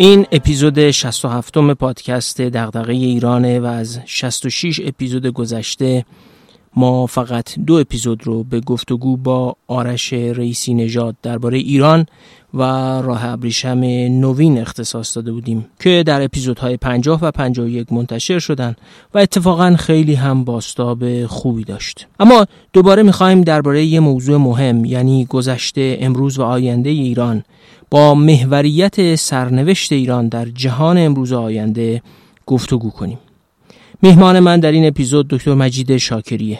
این اپیزود 67 م پادکست دغدغه ایرانه و از 66 اپیزود گذشته ما فقط دو اپیزود رو به گفتگو با آرش رئیسی نژاد درباره ایران و راه ابریشم نوین اختصاص داده بودیم که در اپیزودهای 50 و 51 منتشر شدن و اتفاقا خیلی هم باستاب خوبی داشت. اما دوباره می‌خوایم درباره یه موضوع مهم یعنی گذشته امروز و آینده ایران با محوریت سرنوشت ایران در جهان امروز و آینده گفتگو کنیم. میهمان من در این اپیزود دکتر مجید شاکریه.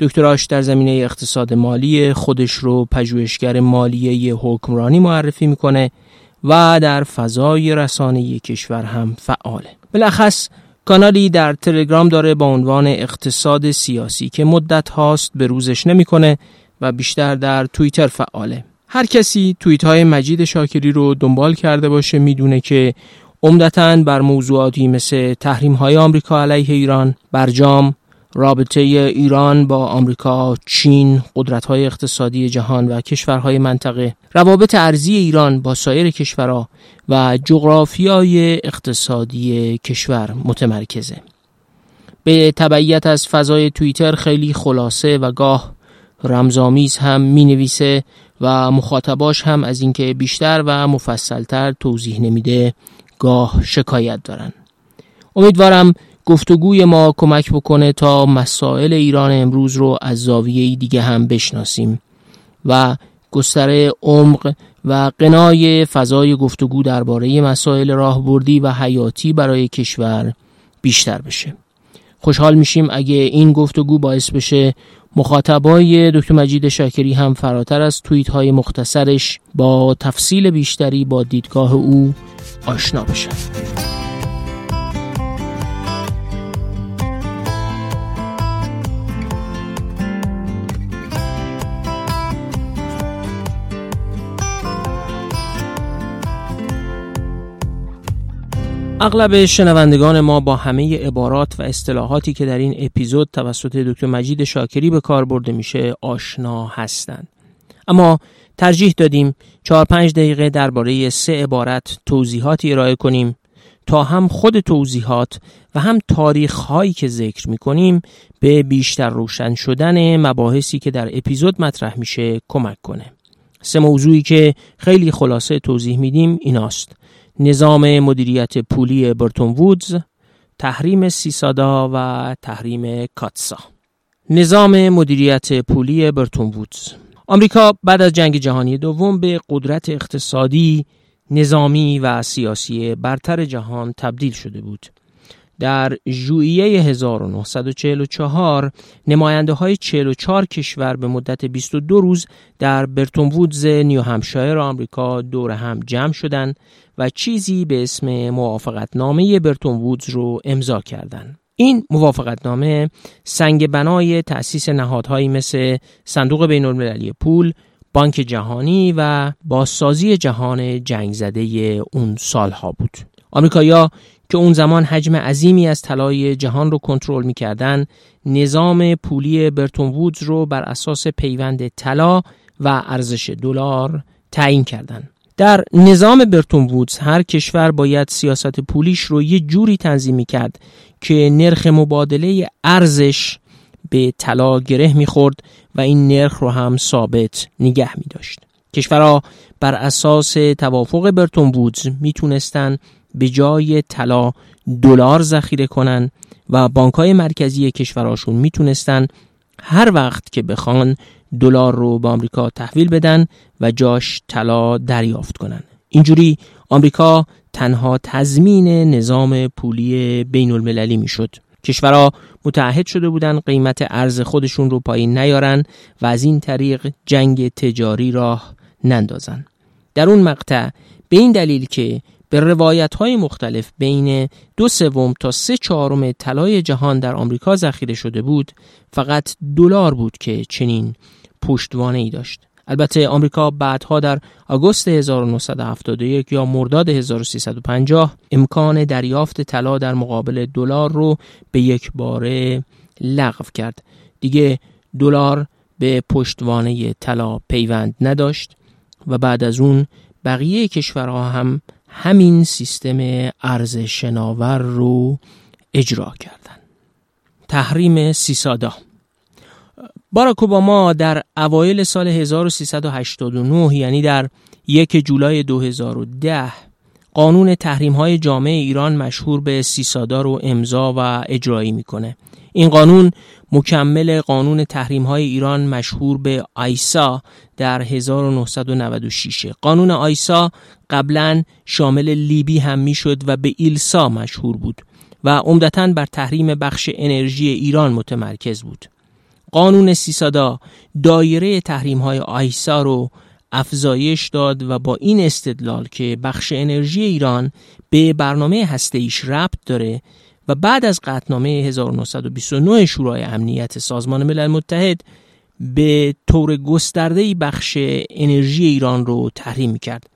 دکتراش در زمینه اقتصاد مالی خودش رو پژوهشگر مالیه حکمرانی معرفی می‌کنه و در فضای رسانه کشور هم فعاله. بلخص کانالی در تلگرام داره با عنوان اقتصاد سیاسی که مدت هاست به روزش نمی‌کنه و بیشتر در توییتر فعاله. هر کسی توییت های مجید شاکری رو دنبال کرده باشه می‌دونه که عمدتا بر موضوعاتی مثل تحریم های آمریکا علیه ایران، برجام، رابطه ایران با آمریکا، چین، قدرت های اقتصادی جهان و کشورهای منطقه، روابط ارزی ایران با سایر کشورها و جغرافیای اقتصادی کشور متمرکزه. به تبعیت از فضای توییتر خیلی خلاصه و گاه رمزآمیز هم می نویسه و مخاطباش هم از اینکه بیشتر و مفصلتر توضیح نمیده گاه شکایت دارن امیدوارم گفتگوی ما کمک بکنه تا مسائل ایران امروز رو از زاویه دیگه هم بشناسیم و گستره عمق و قنای فضای گفتگو درباره مسائل راهبردی و حیاتی برای کشور بیشتر بشه. خوشحال میشیم اگه این گفتگو باعث بشه. مخاطبای دکتر مجید شاکری هم فراتر از توییت های مختصرش با تفصیل بیشتری با دیدگاه او آشنا بشن. اغلب شنوندگان ما با همه عبارات و اصطلاحاتی که در این اپیزود توسط دکتر مجید شاکری به کار برده میشه آشنا هستند اما ترجیح دادیم 4 5 دقیقه درباره سه عبارت توضیحاتی ارائه کنیم تا هم خود توضیحات و هم تاریخ هایی که ذکر می کنیم به بیشتر روشن شدن مباحثی که در اپیزود مطرح میشه کمک کنه. سه موضوعی که خیلی خلاصه توضیح میدیم ایناست. نظام مدیریت پولی برتون وودز، تحریم سیسادا و تحریم کاتسا. نظام مدیریت پولی برتون وودز آمریکا بعد از جنگ جهانی دوم به قدرت اقتصادی، نظامی و سیاسی برتر جهان تبدیل شده بود. در ژوئیه 1944 نماینده های 44 کشور به مدت 22 روز در برتون وودز نیو همشایر آمریکا دور هم جمع شدند و چیزی به اسم موافقت نامه برتون وودز رو امضا کردند. این موافقتنامه سنگ بنای تأسیس نهادهایی مثل صندوق بین المللی پول، بانک جهانی و بازسازی جهان جنگ زده اون سالها بود. آمریکایا که اون زمان حجم عظیمی از طلای جهان رو کنترل می‌کردن نظام پولی برتون وودز رو بر اساس پیوند طلا و ارزش دلار تعیین کردند. در نظام برتون وودز هر کشور باید سیاست پولیش رو یه جوری تنظیم کرد که نرخ مبادله ارزش به طلا گره می‌خورد و این نرخ رو هم ثابت نگه می داشت. کشورها بر اساس توافق برتون وودز می‌تونستن به جای طلا دلار ذخیره کنن و بانکهای مرکزی کشورهاشون می‌تونستن هر وقت که بخوان دلار رو به آمریکا تحویل بدن و جاش طلا دریافت کنن. اینجوری آمریکا تنها تضمین نظام پولی بین المللی می‌شد. کشورها متعهد شده بودند قیمت ارز خودشون رو پایین نیارن و از این طریق جنگ تجاری راه نندازن. در اون مقطع به این دلیل که به روایت های مختلف بین دو سوم تا سه چهارم طلای جهان در آمریکا ذخیره شده بود فقط دلار بود که چنین پشتوانه ای داشت. البته آمریکا بعدها در آگوست 1971 یا مرداد 1350 امکان دریافت طلا در مقابل دلار رو به یک باره لغو کرد. دیگه دلار به پشتوانه طلا پیوند نداشت و بعد از اون بقیه کشورها هم همین سیستم ارزش شناور رو اجرا کردن. تحریم سیسادا باراک اوباما در اوایل سال 1389 یعنی در یک جولای 2010 قانون تحریم های جامعه ایران مشهور به سیسادا رو امضا و اجرایی می‌کنه. این قانون مکمل قانون تحریم های ایران مشهور به آیسا در 1996 قانون آیسا قبلا شامل لیبی هم می‌شد و به ایلسا مشهور بود و عمدتا بر تحریم بخش انرژی ایران متمرکز بود. قانون سیسادا دایره تحریم های آیسا رو افزایش داد و با این استدلال که بخش انرژی ایران به برنامه هسته ربط داره و بعد از قطنامه 1929 شورای امنیت سازمان ملل متحد به طور گسترده بخش انرژی ایران رو تحریم کرد.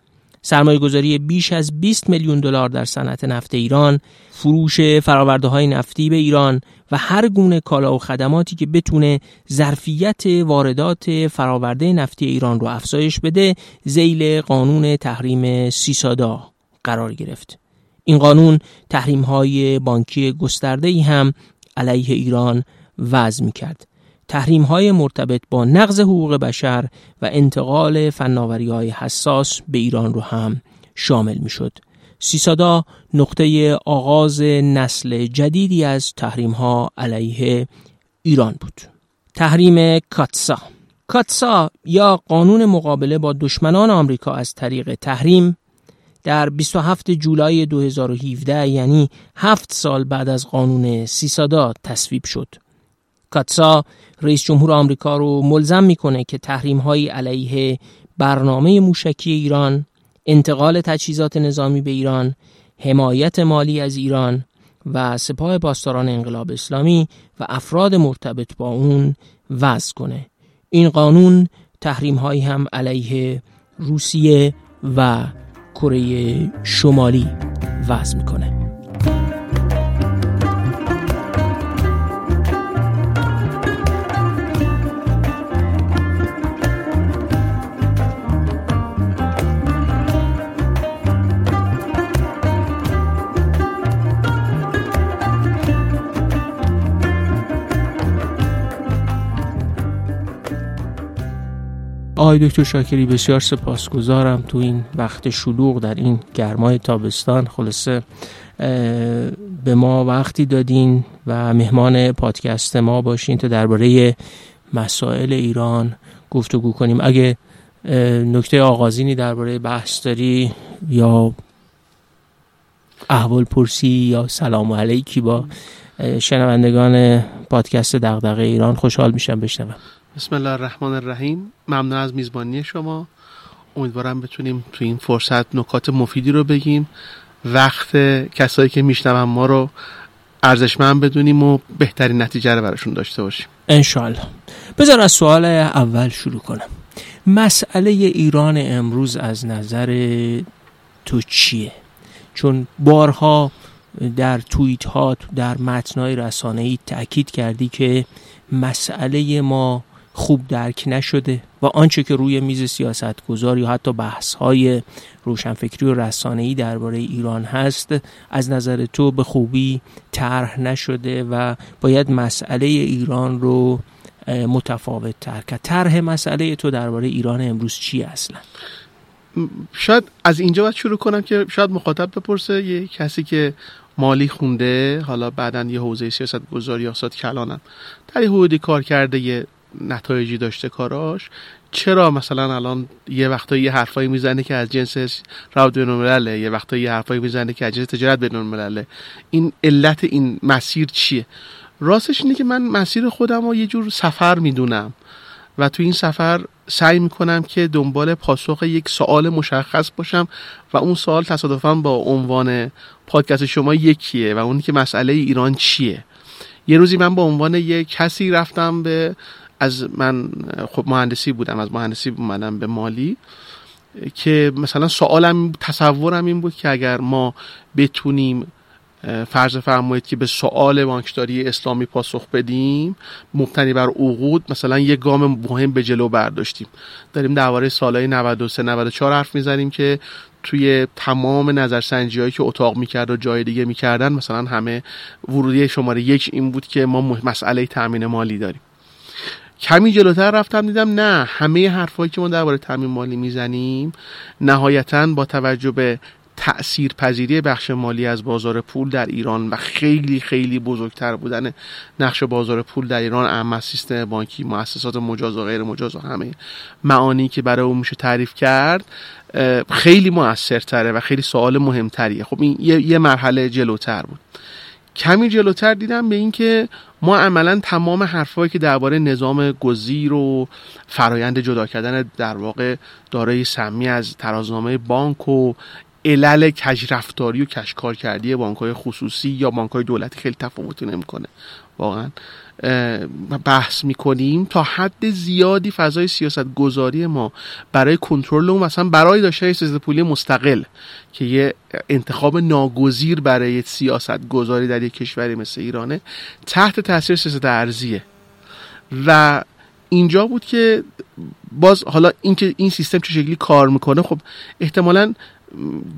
سرمایه گذاری بیش از 20 میلیون دلار در صنعت نفت ایران، فروش فراورده های نفتی به ایران و هر گونه کالا و خدماتی که بتونه ظرفیت واردات فراورده نفتی ایران رو افزایش بده، زیل قانون تحریم سیسادا قرار گرفت. این قانون تحریم های بانکی گسترده ای هم علیه ایران وضع می کرد. تحریم های مرتبط با نقض حقوق بشر و انتقال فناوری های حساس به ایران رو هم شامل می شد. سیسادا نقطه آغاز نسل جدیدی از تحریم ها علیه ایران بود. تحریم کاتسا کاتسا یا قانون مقابله با دشمنان آمریکا از طریق تحریم در 27 جولای 2017 یعنی هفت سال بعد از قانون سیسادا تصویب شد. کاتسا رئیس جمهور آمریکا رو ملزم می‌کنه که تحریم های علیه برنامه موشکی ایران، انتقال تجهیزات نظامی به ایران، حمایت مالی از ایران و سپاه پاسداران انقلاب اسلامی و افراد مرتبط با اون وضع کنه. این قانون تحریم هایی هم علیه روسیه و کره شمالی وضع می‌کنه. آقای دکتر شاکری بسیار سپاسگزارم تو این وقت شلوغ در این گرمای تابستان. خلاصه به ما وقتی دادین و مهمان پادکست ما باشین تا درباره مسائل ایران گفتگو کنیم. اگه نکته آغازینی درباره بحث داری یا احوال پرسی یا سلام علیکی با شنوندگان پادکست دغدغه ایران خوشحال میشم بشنوم. بسم الله الرحمن الرحیم. ممنون از میزبانی شما. امیدوارم بتونیم تو این فرصت نکات مفیدی رو بگیم. وقت کسایی که میشنون ما رو ارزشمند بدونیم و بهترین نتیجه رو براشون داشته باشیم. انشالله بذار از سوال اول شروع کنم. مسئله ایران امروز از نظر تو چیه؟ چون بارها در توییت ها در متنای رسانه ای تاکید کردی که مسئله ما خوب درک نشده و آنچه که روی میز سیاست گذار یا حتی بحث های روشنفکری و رسانه‌ای درباره ایران هست از نظر تو به خوبی طرح نشده و باید مسئله ایران رو متفاوت تر کرد. طرح مسئله تو درباره ایران امروز چی اصلا؟ شاید از اینجا باید شروع کنم که شاید مخاطب بپرسه یه کسی که مالی خونده حالا بعدا یه حوزه سیاست گذاری یا کلانم در یه حوزه کار کرده یه نتایجی داشته کاراش. چرا مثلا الان یه وقتایی یه حرفایی می‌زنه که از جنس روابط بین یه وقتایی یه حرفایی می‌زنه که از جنس تجارت بین این علت این مسیر چیه؟ راستش اینه که من مسیر خودم رو یه جور سفر می‌دونم و تو این سفر سعی می‌کنم که دنبال پاسخ یک سوال مشخص باشم و اون سوال تصادفا با عنوان پادکست شما یکیه و اون که مسئله ایران چیه. یه روزی من با عنوان یک کسی رفتم به از من خب مهندسی بودم از مهندسی اومدم به مالی که مثلا سوالم تصورم این بود که اگر ما بتونیم فرض فرمایید که به سوال بانکداری اسلامی پاسخ بدیم مبتنی بر عقود مثلا یه گام مهم به جلو برداشتیم. داریم درباره سالهای 93 94 حرف می‌زنیم که توی تمام نظرسنجی هایی که اتاق می‌کرد و جای دیگه می‌کردن مثلا همه ورودی شماره یک این بود که ما مسئله تامین مالی داریم. کمی جلوتر رفتم دیدم نه همه حرفایی که ما درباره تامین مالی می‌زنیم نهایتا با توجه به تأثیر پذیری بخش مالی از بازار پول در ایران و خیلی خیلی بزرگتر بودن نقش بازار پول در ایران اما سیستم بانکی مؤسسات مجاز و غیر مجاز و همه معانی که برای اون میشه تعریف کرد خیلی موثرتره و خیلی سوال مهمتریه. خب این یه مرحله جلوتر بود. کمی جلوتر دیدم به اینکه ما عملا تمام حرفهایی که درباره نظام گزیر و فرایند جدا کردن در واقع دارای سمی از ترازنامه بانک و علل کجرفتاری و کشکار کردی بانک های خصوصی یا بانک های دولتی خیلی تفاوتی نمی‌کنه. واقعا بحث می‌کنیم تا حد زیادی فضای سیاست گذاری ما برای کنترل اون مثلا برای داشته سیاست پولی مستقل که یه انتخاب ناگزیر برای سیاست گذاری در یک کشوری مثل ایرانه تحت تاثیر سیاست ارزیه. و اینجا بود که باز حالا اینکه این سیستم چه شکلی کار می‌کنه خب احتمالا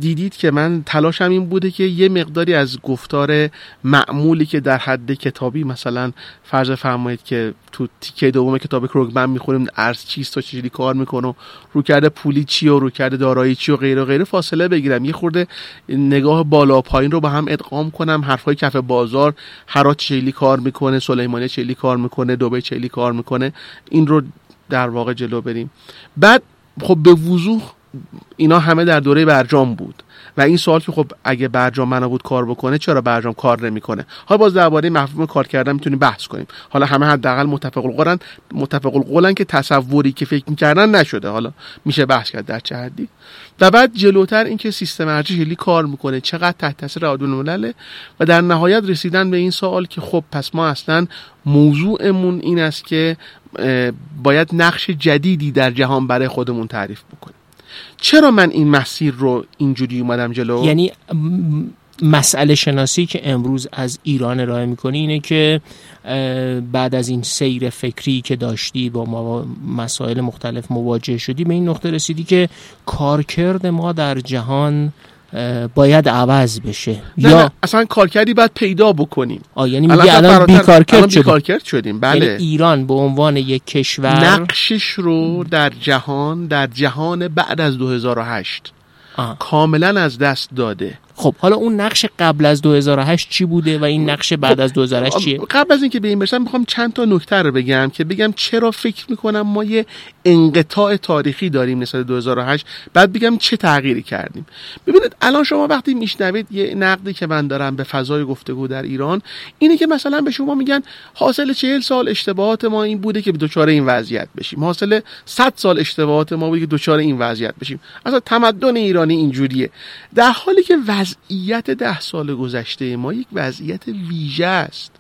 دیدید که من تلاشم این بوده که یه مقداری از گفتار معمولی که در حد کتابی مثلا فرض فرمایید که تو تیکه دوم کتاب کروگمن می‌خونیم ارز چیست و چجوری کار می‌کنه رو کرده پولی چی و رو کرده دارایی چی و غیره غیره فاصله بگیرم. یه خورده نگاه بالا پایین رو با هم ادغام کنم حرفای کف بازار هرات چیلی کار می‌کنه سلیمانی چیلی کار می‌کنه دوبه چیلی کار می‌کنه. این رو در واقع جلو بریم. بعد خب به وضوح اینا همه در دوره برجام بود. و این سوال که خب اگه برجام منو بود کار بکنه چرا برجام کار نمی‌کنه؟ حالا باز درباره مفهوم کار کردن می‌تونیم بحث کنیم. حالا همه حداقل متفق القولن متفق القولن که تصوری که فکر می‌کردن نشده. حالا میشه بحث کرد در چه حدی؟ و بعد جلوتر اینکه سیستم ارزشی کار می‌کنه. چقدر تحت تاثیر الملل و در نهایت رسیدن به این سوال که خب پس ما اصلا موضوعمون این است که باید نقش جدیدی در جهان برای خودمون تعریف بکنیم. چرا من این مسیر رو اینجوری اومدم جلو؟ یعنی مسئله شناسی که امروز از ایران ارائه می‌کنی اینه که بعد از این سیر فکری که داشتی با مسائل مختلف مواجه شدی به این نقطه رسیدی که کارکرد ما در جهان باید عوض بشه نه یا نه. اصلا کارکردی باید پیدا بکنیم آ یعنی میگه الان بیکارکرد شدیم. بیکارکرد شدیم بله یعنی ایران به عنوان یک کشور نقشش رو در جهان در جهان بعد از 2008 کاملا از دست داده خب حالا اون نقش قبل از 2008 چی بوده و این نقش بعد از 2008 چیه؟ قبل از اینکه به این برسم می‌خوام چند تا نکته رو بگم که بگم چرا فکر می‌کنم ما یه انقطاع تاریخی داریم نسبت 2008 بعد بگم چه تغییری کردیم. ببینید الان شما وقتی میشنوید یه نقدی که من دارم به فضای گفتگو در ایران اینه که مثلا به شما میگن حاصل 40 سال اشتباهات ما این بوده که دچار این وضعیت بشیم. حاصل 100 سال اشتباهات ما بوده که دچار این وضعیت بشیم. اصلا تمدن ایرانی اینجوریه. در حالی که وضعیت ده سال گذشته ما یک وضعیت ویژه است.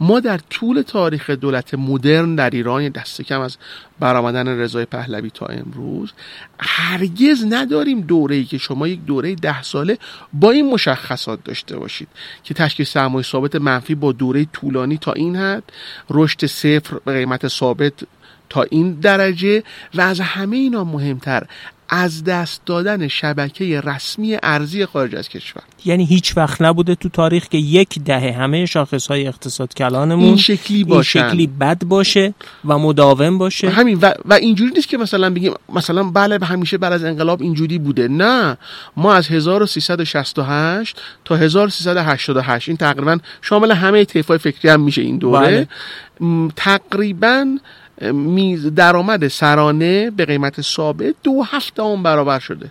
ما در طول تاریخ دولت مدرن در ایران دست کم از برآمدن رضای پهلوی تا امروز هرگز نداریم دوره ای که شما یک دوره ده ساله با این مشخصات داشته باشید که تشکیل سرمایه ثابت منفی با دوره طولانی تا این حد رشد صفر به قیمت ثابت تا این درجه و از همه اینا مهمتر از دست دادن شبکه رسمی ارزی خارج از کشور. یعنی هیچ وقت نبوده تو تاریخ که یک دهه همه شاخص های اقتصاد کلانمون این شکلی باشه این شکلی بد باشه و مداوم باشه. همین و, و اینجوری نیست که مثلا بگیم مثلا بله همیشه بعد از انقلاب اینجوری بوده. نه. ما از 1368 تا 1388 این تقریبا شامل همه طیف‌های فکری هم میشه این دوره. بله. تقریبا درآمد سرانه به قیمت ثابت دو هفته اون برابر شده.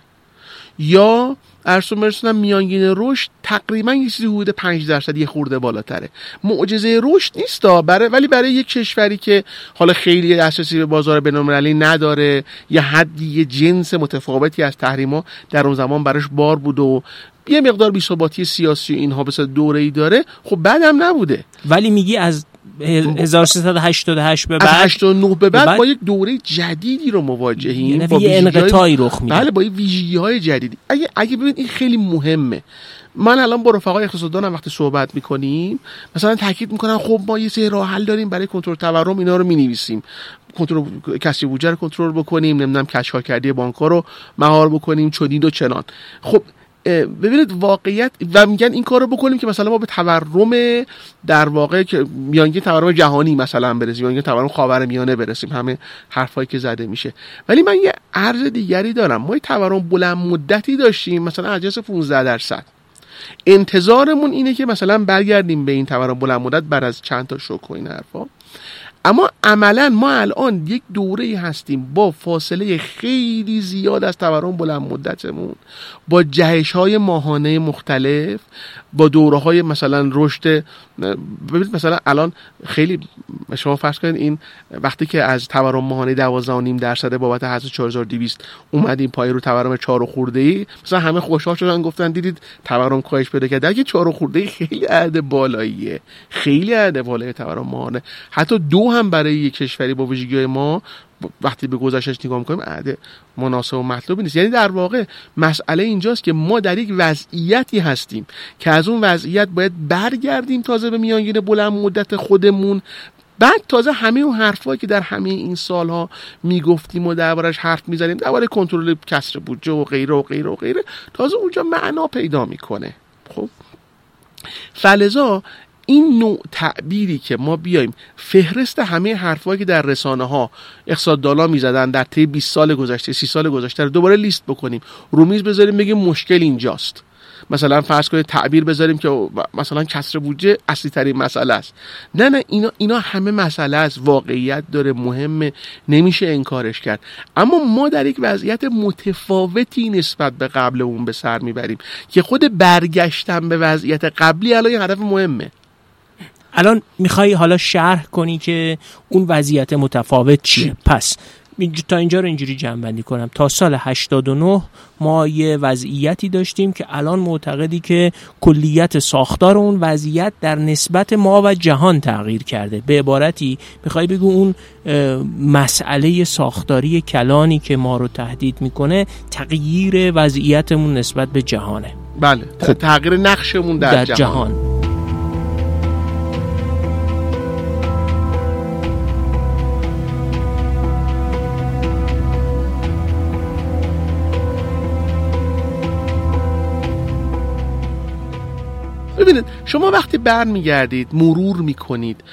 یا ارسون مرسون میانگین رشد تقریبا یه چیزی حدود 5 درصد یه خورده بالاتره. معجزه رشد نیست برای ولی برای یک کشوری که حالا خیلی دسترسی به بازار بین‌المللی نداره یه حدی یه جنس متفاوتی از تحریما در اون زمان براش بار بود و یه مقدار بی‌ثباتی سیاسی اینها به دوره ای داره خب بعدم نبوده. ولی میگی از 1388 به بعد 89 به بعد, با یک دوره جدیدی رو مواجهیم. یعنی با یه انقطاعی رخ میده. بله با ویژگی های جدیدی. اگه اگه ببینید این خیلی مهمه. من الان با رفقای اقتصاددانم وقتی صحبت می‌کنیم مثلا تاکید می‌کنن خب ما یه سری راه حل داریم برای کنترل تورم اینا رو می‌نویسیم. کنترل کسری بودجه رو کنترل بکنیم نمی‌دونم کشکار کردی بانک رو مهار بکنیم چنین و چنان. خب ببینید واقعیت و میگن این کار رو بکنیم که مثلا ما به تورم در واقع که میانگین تورم جهانی مثلا برسیم میانگین تورم خاور میانه برسیم همه حرفایی که زده میشه. ولی من یه عرض دیگری دارم. ما یه تورم بلند مدتی داشتیم مثلا از جنس 15 درصد. انتظارمون اینه که مثلا برگردیم به این تورم بلند مدت بر از چند تا شوک و این حرفا. اما عملا ما الان یک دوره هستیم با فاصله خیلی زیاد از تورم بلند مدتمون با جهش های ماهانه مختلف با دوره های مثلا رشد ببینید مثلا الان خیلی شما فرض کنید این وقتی که از تورم ماهانه 12.5 درصد بابت حذف 4200 اومدیم پای رو تورم 4 خورده ای مثلا همه خوشحال شدن گفتن دیدید تورم کاهش پیدا کرد. که 4 خورده ای خیلی عدد بالاییه خیلی عدد بالای تورم ماهانه. حتی دو هم برای یک کشوری با ویژگی ما وقتی به گذشتش نگاه می‌کنیم عده مناسب و مطلوبی نیست. یعنی در واقع مسئله اینجاست که ما در یک وضعیتی هستیم که از اون وضعیت باید برگردیم تازه به میانگین بلند مدت خودمون. بعد تازه همه اون حرفایی که در همه این سالها می‌گفتیم و دربارش حرف می‌زنیم درباره کنترل کسر بودجه و غیره و غیره و غیره تازه اونجا معنا پیدا می‌کنه. خب؟ فلزا این نوع تعبیری که ما بیایم فهرست همه حرفایی که در رسانه ها اقتصاددانا می‌زدن در طی 20 سال گذشته 30 سال گذشته رو دوباره لیست بکنیم. رومیز بذاریم بگیم مشکل اینجاست. مثلا فرض کنید تعبیر بذاریم که مثلا کسر بودجه اصلی ترین مسئله است. نه نه اینا اینا همه مسئله است. واقعیت داره مهمه نمیشه انکارش کرد. اما ما در یک وضعیت متفاوتی نسبت به قبل اون به سر می‌بریم که خود برگشتن به وضعیت قبلی الان یه هدف مهمه. الان می‌خوای حالا شرح کنی که اون وضعیت متفاوت چیه پس تا اینجا رو اینجوری جنبندی کنم تا سال 89 ما یه وضعیتی داشتیم که الان معتقدی که کلیت ساختار اون وضعیت در نسبت ما و جهان تغییر کرده به عبارتی می‌خوای بگو اون مسئله ساختاری کلانی که ما رو تهدید می‌کنه تغییر وضعیتمون نسبت به جهانه بله خب. تغییر نقشمون در, در جهان. جهان. ببینید شما وقتی برمیگردید مرور می‌کنید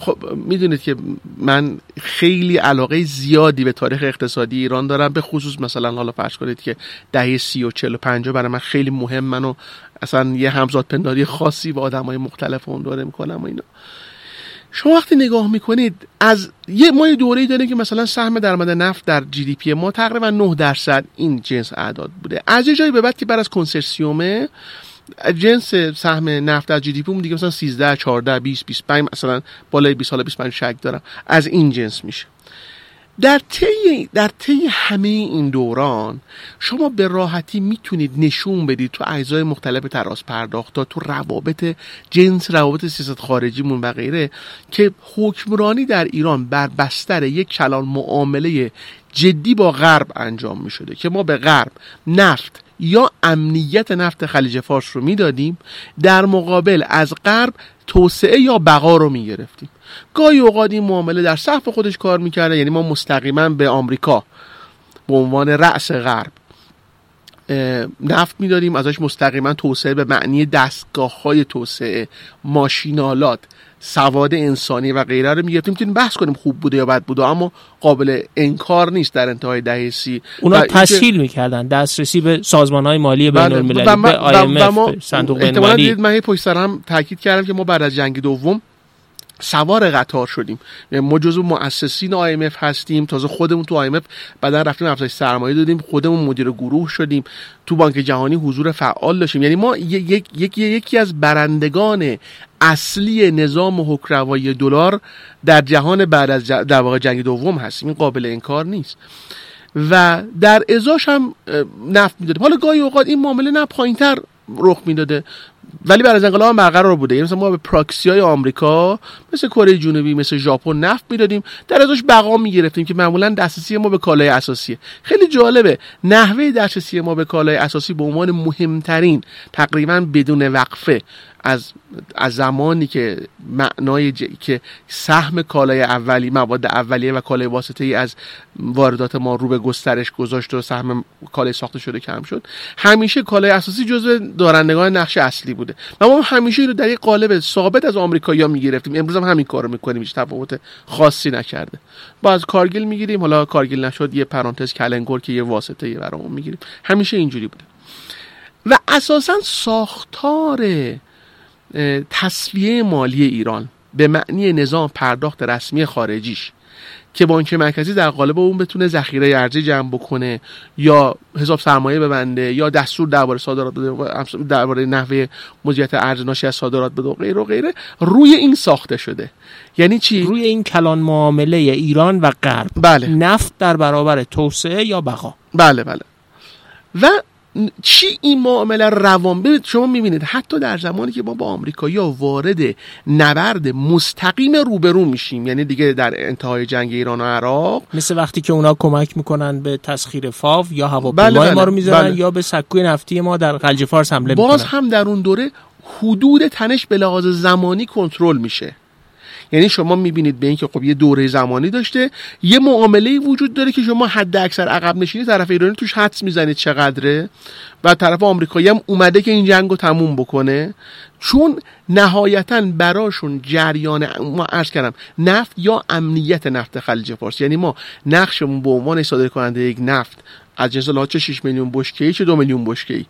خب می‌دونید که من خیلی علاقه زیادی به تاریخ اقتصادی ایران دارم به خصوص مثلا حالا فرض کنید که دهه سی و چل و پنجاه برای من خیلی مهم منو اصلا یه همزاد پنداری خاصی با آدم های مختلف اون داره می‌کنم و اینا. شما وقتی نگاه می‌کنید از یه ما یه دوره‌ای داریم که مثلا سهم درآمد نفت در GDP ما تقریبا 9 درصد این جنس اعداد بوده. از یه جایی به بعد که بعد از کنسرسیومه جنس سهم نفت از GDP دیگه مثلا 13 14 20 25 مثلا بالای 20 سال 25 شک دارم. از این جنس میشه. در طی در طی همه این دوران شما به راحتی می‌تونید نشون بدید تو اجزای مختلف تراز پرداخت تو روابط جنس روابط سیاست خارجیمون و غیره که حکمرانی در ایران بر بستر یک کلان معامله جدی با غرب انجام می شده که ما به غرب نفت یا امنیت نفت خلیج فارس رو می‌دادیم در مقابل از غرب توسعه یا بقا رو می‌گرفتیم. گاهی اوقات این معامله در صف خودش کار می‌کرده یعنی ما مستقیما به آمریکا به عنوان رأس غرب نفت می‌دادیم ازش مستقیما توسعه به معنی دستگاه های توسعه ماشینالات سواد انسانی و غیره رو می‌گرفتیم. که بحث کنیم خوب بوده یا بد بوده اما قابل انکار نیست در انتهای دهه سی. اونا تسهیل می‌کردن دسترسی به سازمان های مالی بین بله، المللی به صندوق بین المللی من پشت سرم تاکید کردم که ما بعد از جنگ دوم سوار قطار شدیم. ما جزو مؤسسین IMF هستیم. تازه خودمون تو IMF بعدا رفتیم افزایش سرمایه دادیم. خودمون مدیر گروه شدیم. تو بانک جهانی حضور فعال داشتیم. یعنی ما یک یک یکی از برندگان اصلی نظام حکروایی دلار در جهان بعد از در واقع جنگ دوم هستیم. این قابل انکار نیست. و در ازاش هم نفت می‌دادیم. حالا گاهی اوقات این معامله نه پایینتر رخ می‌داده. ولی بعد از انقلاب برقرار بوده. یعنی مثلا ما به پراکسی های آمریکا مثل کره جنوبی مثل ژاپن نفت می‌دادیم. در ازش بقا می‌گرفتیم که معمولا دسترسی ما به کالای اساسیه خیلی جالبه. نحوه دسترسی ما به کالای اساسی به عنوان مهمترین تقریبا بدون وقفه. از از زمانی که معنای که سهم کالای اولی مواد اولیه و کالای واسطه ای از واردات ما رو به گسترش گذاشت و سهم کالای ساخته شده کم شد همیشه کالای اساسی جزو دارندگان نقش اصلی بوده. و ما همیشه رو در یک قالب ثابت از آمریکایی‌ها می‌گرفتیم. امروز هم همین کارو می‌کنیم هیچ تفاوت خاصی نکرده. با از کارگیل می‌گیریم حالا کارگیل نشد یه پرانتز کلنگور که یه واسطه برامون می‌گیریم. همیشه اینجوری بوده. و اساسا ساختار تصویه مالی ایران به معنی نظام پرداخت رسمی خارجیش که بانک مرکزی در قالب اون بتونه ذخیره ارزی جمع بکنه یا حساب سرمایه ببنده یا دستور درباره صادرات بده درباره نحوه مدیریت ارز ناشی از صادرات بده و غیره و غیره روی این ساخته شده. یعنی چی؟ روی این کلان معامله ایران و غرب. بله. نفت در برابر توسعه یا بقا؟ بله بله. و چی این معامله روان؟ ببینید شما می‌بینید حتی در زمانی که ما با آمریکایی وارد نبرد مستقیم روبرو میشیم یعنی دیگه در انتهای جنگ ایران و عراق. مثل وقتی که اونا کمک می‌کنن به تسخیر فاو یا هواپیمای بله بله ما رو می‌زنن بله. یا به سکوی نفتی ما در خلیج فارس حمله باز می‌کنن. هم در اون دوره حدود تنش به لحاظ زمانی کنترل میشه. یعنی شما می‌بینید به اینکه خب یه دوره زمانی داشته یه معامله وجود داره که شما حد اکثر عقب نشینی طرف ایرانی توش حدس می‌زنید چقدره و طرف آمریکایی هم اومده که این جنگ رو تموم بکنه. چون نهایتا براشون جریان ما عرض کردم نفت یا امنیت نفت خلیج فارس. یعنی ما نقشمون به عنوان صادر کننده یک نفت از جنس چه 6 میلیون بشکه چه 2 میلیون بشکه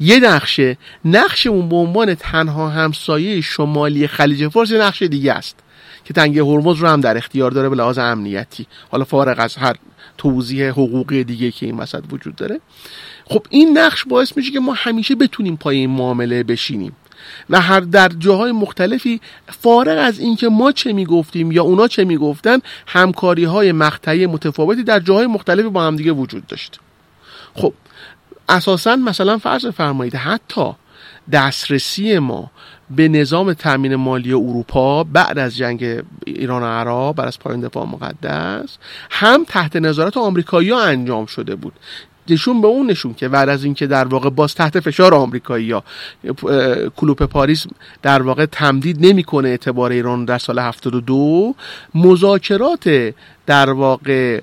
یه نقشه نقشمون به عنوان تنها همسایه شمالی خلیج فارس یه نقشه دیگه است. که تنگه هرمز رو هم در اختیار داره به لحاظ امنیتی. حالا فارغ از هر توضیح حقوقی دیگه که این وسط وجود داره. خب این نقش باعث میشه که ما همیشه بتونیم پای این معامله بشینیم. و هر در جاهای مختلفی فارغ از اینکه ما چه می‌گفتیم یا اونا چه می‌گفتن همکاری های مقطعی متفاوتی در جاهای مختلفی با هم دیگه وجود داشت. خب اساسا مثلا فرض فرمایید حتی دسترسی ما به نظام تامین مالی اروپا بعد از جنگ ایران و عراق بعد از پایان دفاع مقدس هم تحت نظارت آمریکایی ها انجام شده بود. نشون به اون نشون که بعد از اینکه در واقع باز تحت فشار آمریکایی ها کلوپ پاریس در واقع تمدید نمی‌کنه اعتبار ایران در سال 72 مذاکرات در واقع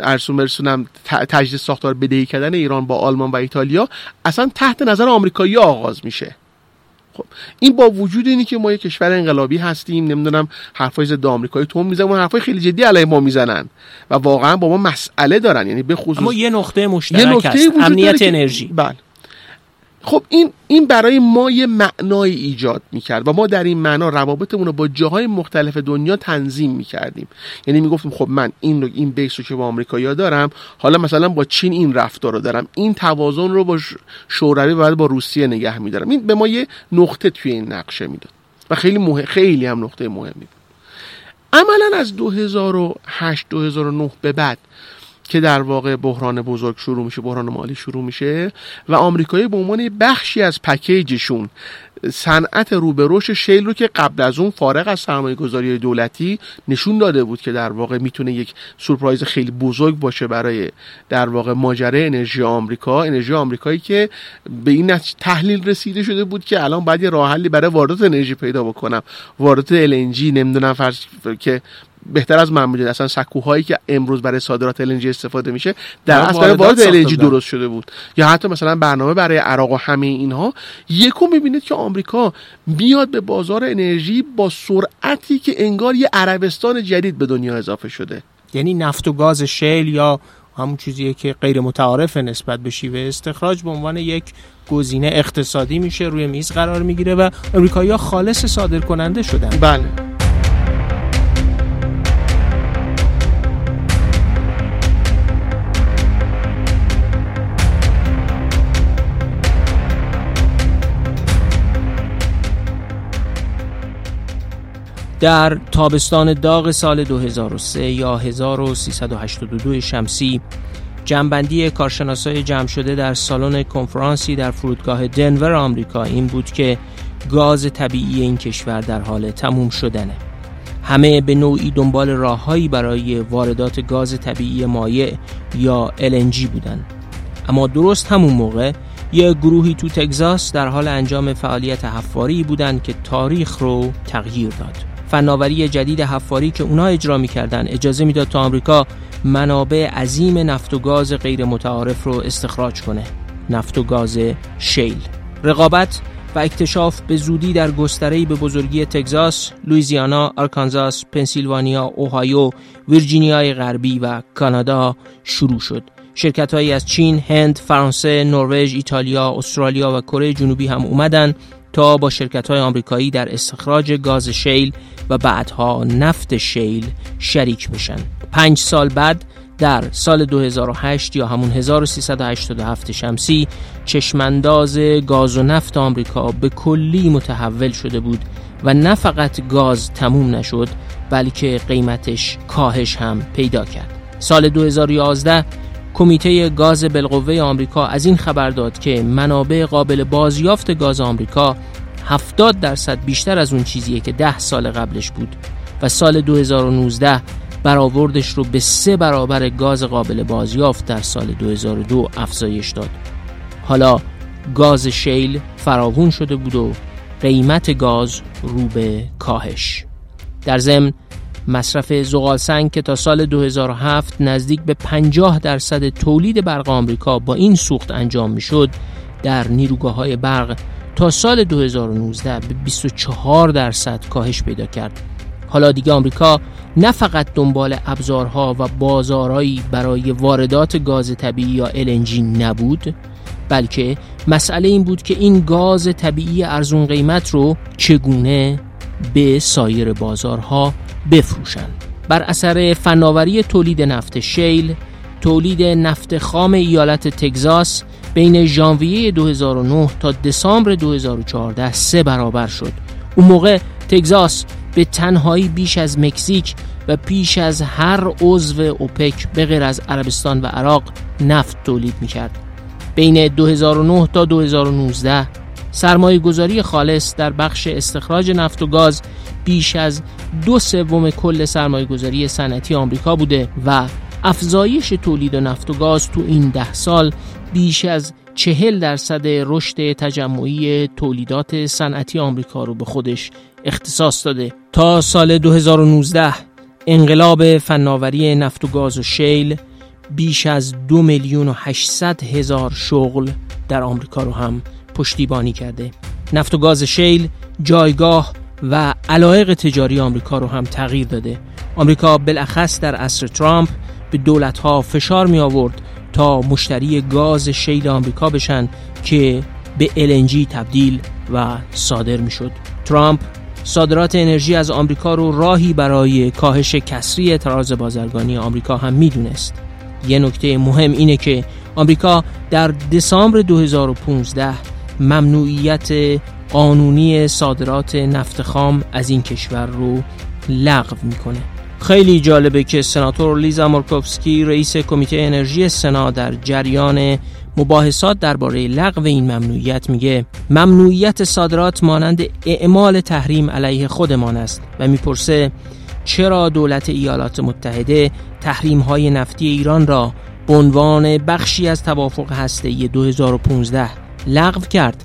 ارسون برسونم تجدید ساختار بدهی کردن ایران با آلمان و ایتالیا اصلا تحت نظر آمریکایی آغاز میشه. خب این با وجود اینی که ما یک کشور انقلابی هستیم نمی‌دونم حرفای ضد آمریکایی تو می‌زنن حرفای خیلی جدی علیه ما می‌زنن. و واقعا با ما مسئله دارن یعنی به خصوص اما یه نقطه مشترک یه نقطه هست امنیت انرژی. بله. خب این این برای ما یه معنای ایجاد می‌کرد و ما در این معنا روابطمون رو با جاهای مختلف دنیا تنظیم می‌کردیم. یعنی می‌گفتیم خب من این رو این بیس رو که با آمریکا دارم حالا مثلا با چین این رفتار رو دارم این توازن رو با شوروی بعد با روسیه نگه میدارم. این به ما یه نقطه توی این نقشه می‌داد و خیلی مهم خیلی هم نقطه مهمی بود. عملا از 2008 2009 به بعد که در واقع بحران بزرگ شروع میشه بحران مالی شروع میشه و آمریکایی به عنوان بخشی از پکیجشون صنعت رو شیل رو که قبل از اون فارغ از سرمایه گذاری دولتی نشون داده بود که در واقع می‌تونه یک سورپرایز خیلی بزرگ باشه برای در واقع ماجرای انرژی آمریکا. انرژی آمریکایی که به این تحلیل رسیده شده بود که الان باید یه راه حلی برای واردات انرژی پیدا بکنم. واردات LNG نمی‌دونم فرض که بهتر از من می‌دونید اصلا سکوهایی که امروز برای صادرات LNG استفاده میشه در اصل برای وارد LNG درست شده بود. یا حتی مثلا برنامه برای عراق و همه اینها. یکو می‌بینید که آمریکا بیاد به بازار انرژی با سرعتی که انگار یه عربستان جدید به دنیا اضافه شده. یعنی نفت و گاز شیل یا همون چیزیه که غیر متعارف نسبت به شیوه استخراج به عنوان یک گزینه اقتصادی میشه روی میز قرار می‌گیره و امریکایی‌ها خالص صادر کننده شدن. بله. در تابستان داغ سال 2003 یا 1382 شمسی جنبندی کارشناسای جمع شده در سالن کنفرانسی در فرودگاه دنور آمریکا این بود که گاز طبیعی این کشور در حال تموم شدنه. همه به نوعی دنبال راههایی برای واردات گاز طبیعی مایع یا LNG بودن اما درست همون موقع یه گروهی تو تگزاس در حال انجام فعالیت حفاری بودند که تاریخ رو تغییر داد. فناوری جدید حفاری که اونا اجرا می‌کردن. اجازه می‌داد تا آمریکا منابع عظیم نفت و گاز غیر متعارف رو استخراج کنه. نفت و گاز شیل. رقابت و اکتشاف به زودی در گستره‌ای به بزرگی تگزاس، لویزیانا، آرکانزاس، پنسیلوانیا، اوهایو، ویرجینیای غربی و کانادا شروع شد. شرکتهایی از چین، هند، فرانسه، نروژ، ایتالیا، استرالیا و کره جنوبی هم اومدن تا با شرکت های آمریکایی در استخراج گاز شیل و بعدها نفت شیل شریک میشن. پنج سال بعد در سال 2008 یا همون 1387 شمسی چشمانداز گاز و نفت آمریکا به کلی متحول شده بود و نه فقط گاز تموم نشد بلکه قیمتش کاهش هم پیدا کرد. سال 2011 کمیته گاز بالقوه آمریکا از این خبر داد که منابع قابل بازیافت گاز آمریکا 70 درصد بیشتر از اون چیزیه که 10 سال قبلش بود و سال 2019 برآوردش رو به سه برابر گاز قابل بازیافت در سال 2002 افزایش داد. حالا گاز شیل فراوون شده بود و قیمت گاز رو به کاهش. در ضمن مصرف زغال سنگ که تا سال 2007 نزدیک به 50 درصد تولید برق آمریکا با این سوخت انجام می‌شد در نیروگاه های برق تا سال 2019 به 24 درصد کاهش پیدا کرد. حالا دیگه آمریکا نه فقط دنبال ابزارها و بازارهایی برای واردات گاز طبیعی یا LNG نبود بلکه مسئله این بود که این گاز طبیعی ارزون قیمت رو چگونه به سایر بازارها بفروشند. بر اثر فناوری تولید نفت شیل تولید نفت خام ایالت تگزاس بین ژانویه 2009 تا دسامبر 2014 سه برابر شد. اون موقع تگزاس به تنهایی بیش از مکزیک و پیش از هر عضو اوپک به غیر از عربستان و عراق نفت تولید می‌کرد. بین 2009 تا 2019 سرمایه گذاری خالص در بخش استخراج نفت و گاز بیش از دو سوم کل سرمایه گذاری صنعتی آمریکا بوده و افزایش تولید نفت و گاز تو این ده سال بیش از چهل درصد رشد تجمعی تولیدات صنعتی آمریکا رو به خودش اختصاص داده. تا سال 2019 انقلاب فناوری نفت و گاز و شیل بیش از دو میلیون و 800 هزار شغل در آمریکا رو هم پشتیبانی کرده. نفت و گاز شیل جایگاه و علایق تجاری آمریکا رو هم تغییر داده. آمریکا بالاخص در عصر ترامپ به دولتها فشار می آورد تا مشتری گاز شیل آمریکا بشن که به LNG تبدیل و صادر می شد ترامپ صادرات انرژی از آمریکا رو راهی برای کاهش کسری اعتراض بازرگانی آمریکا هم می‌دونست. یه نکته مهم اینه که آمریکا در دسامبر 2015 ممنوعیت قانونی صادرات نفت خام از این کشور رو لغو می‌کنه. خیلی جالبه که سناتور لیزا مورکوفسکی رئیس کمیته انرژی سنا در جریان مباحثات درباره لغو این ممنوعیت میگه ممنوعیت صادرات مانند اعمال تحریم علیه خودمان است و می‌پرسه چرا دولت ایالات متحده تحریم های نفتی ایران را به عنوان بخشی از توافق هسته 2015 لغو کرد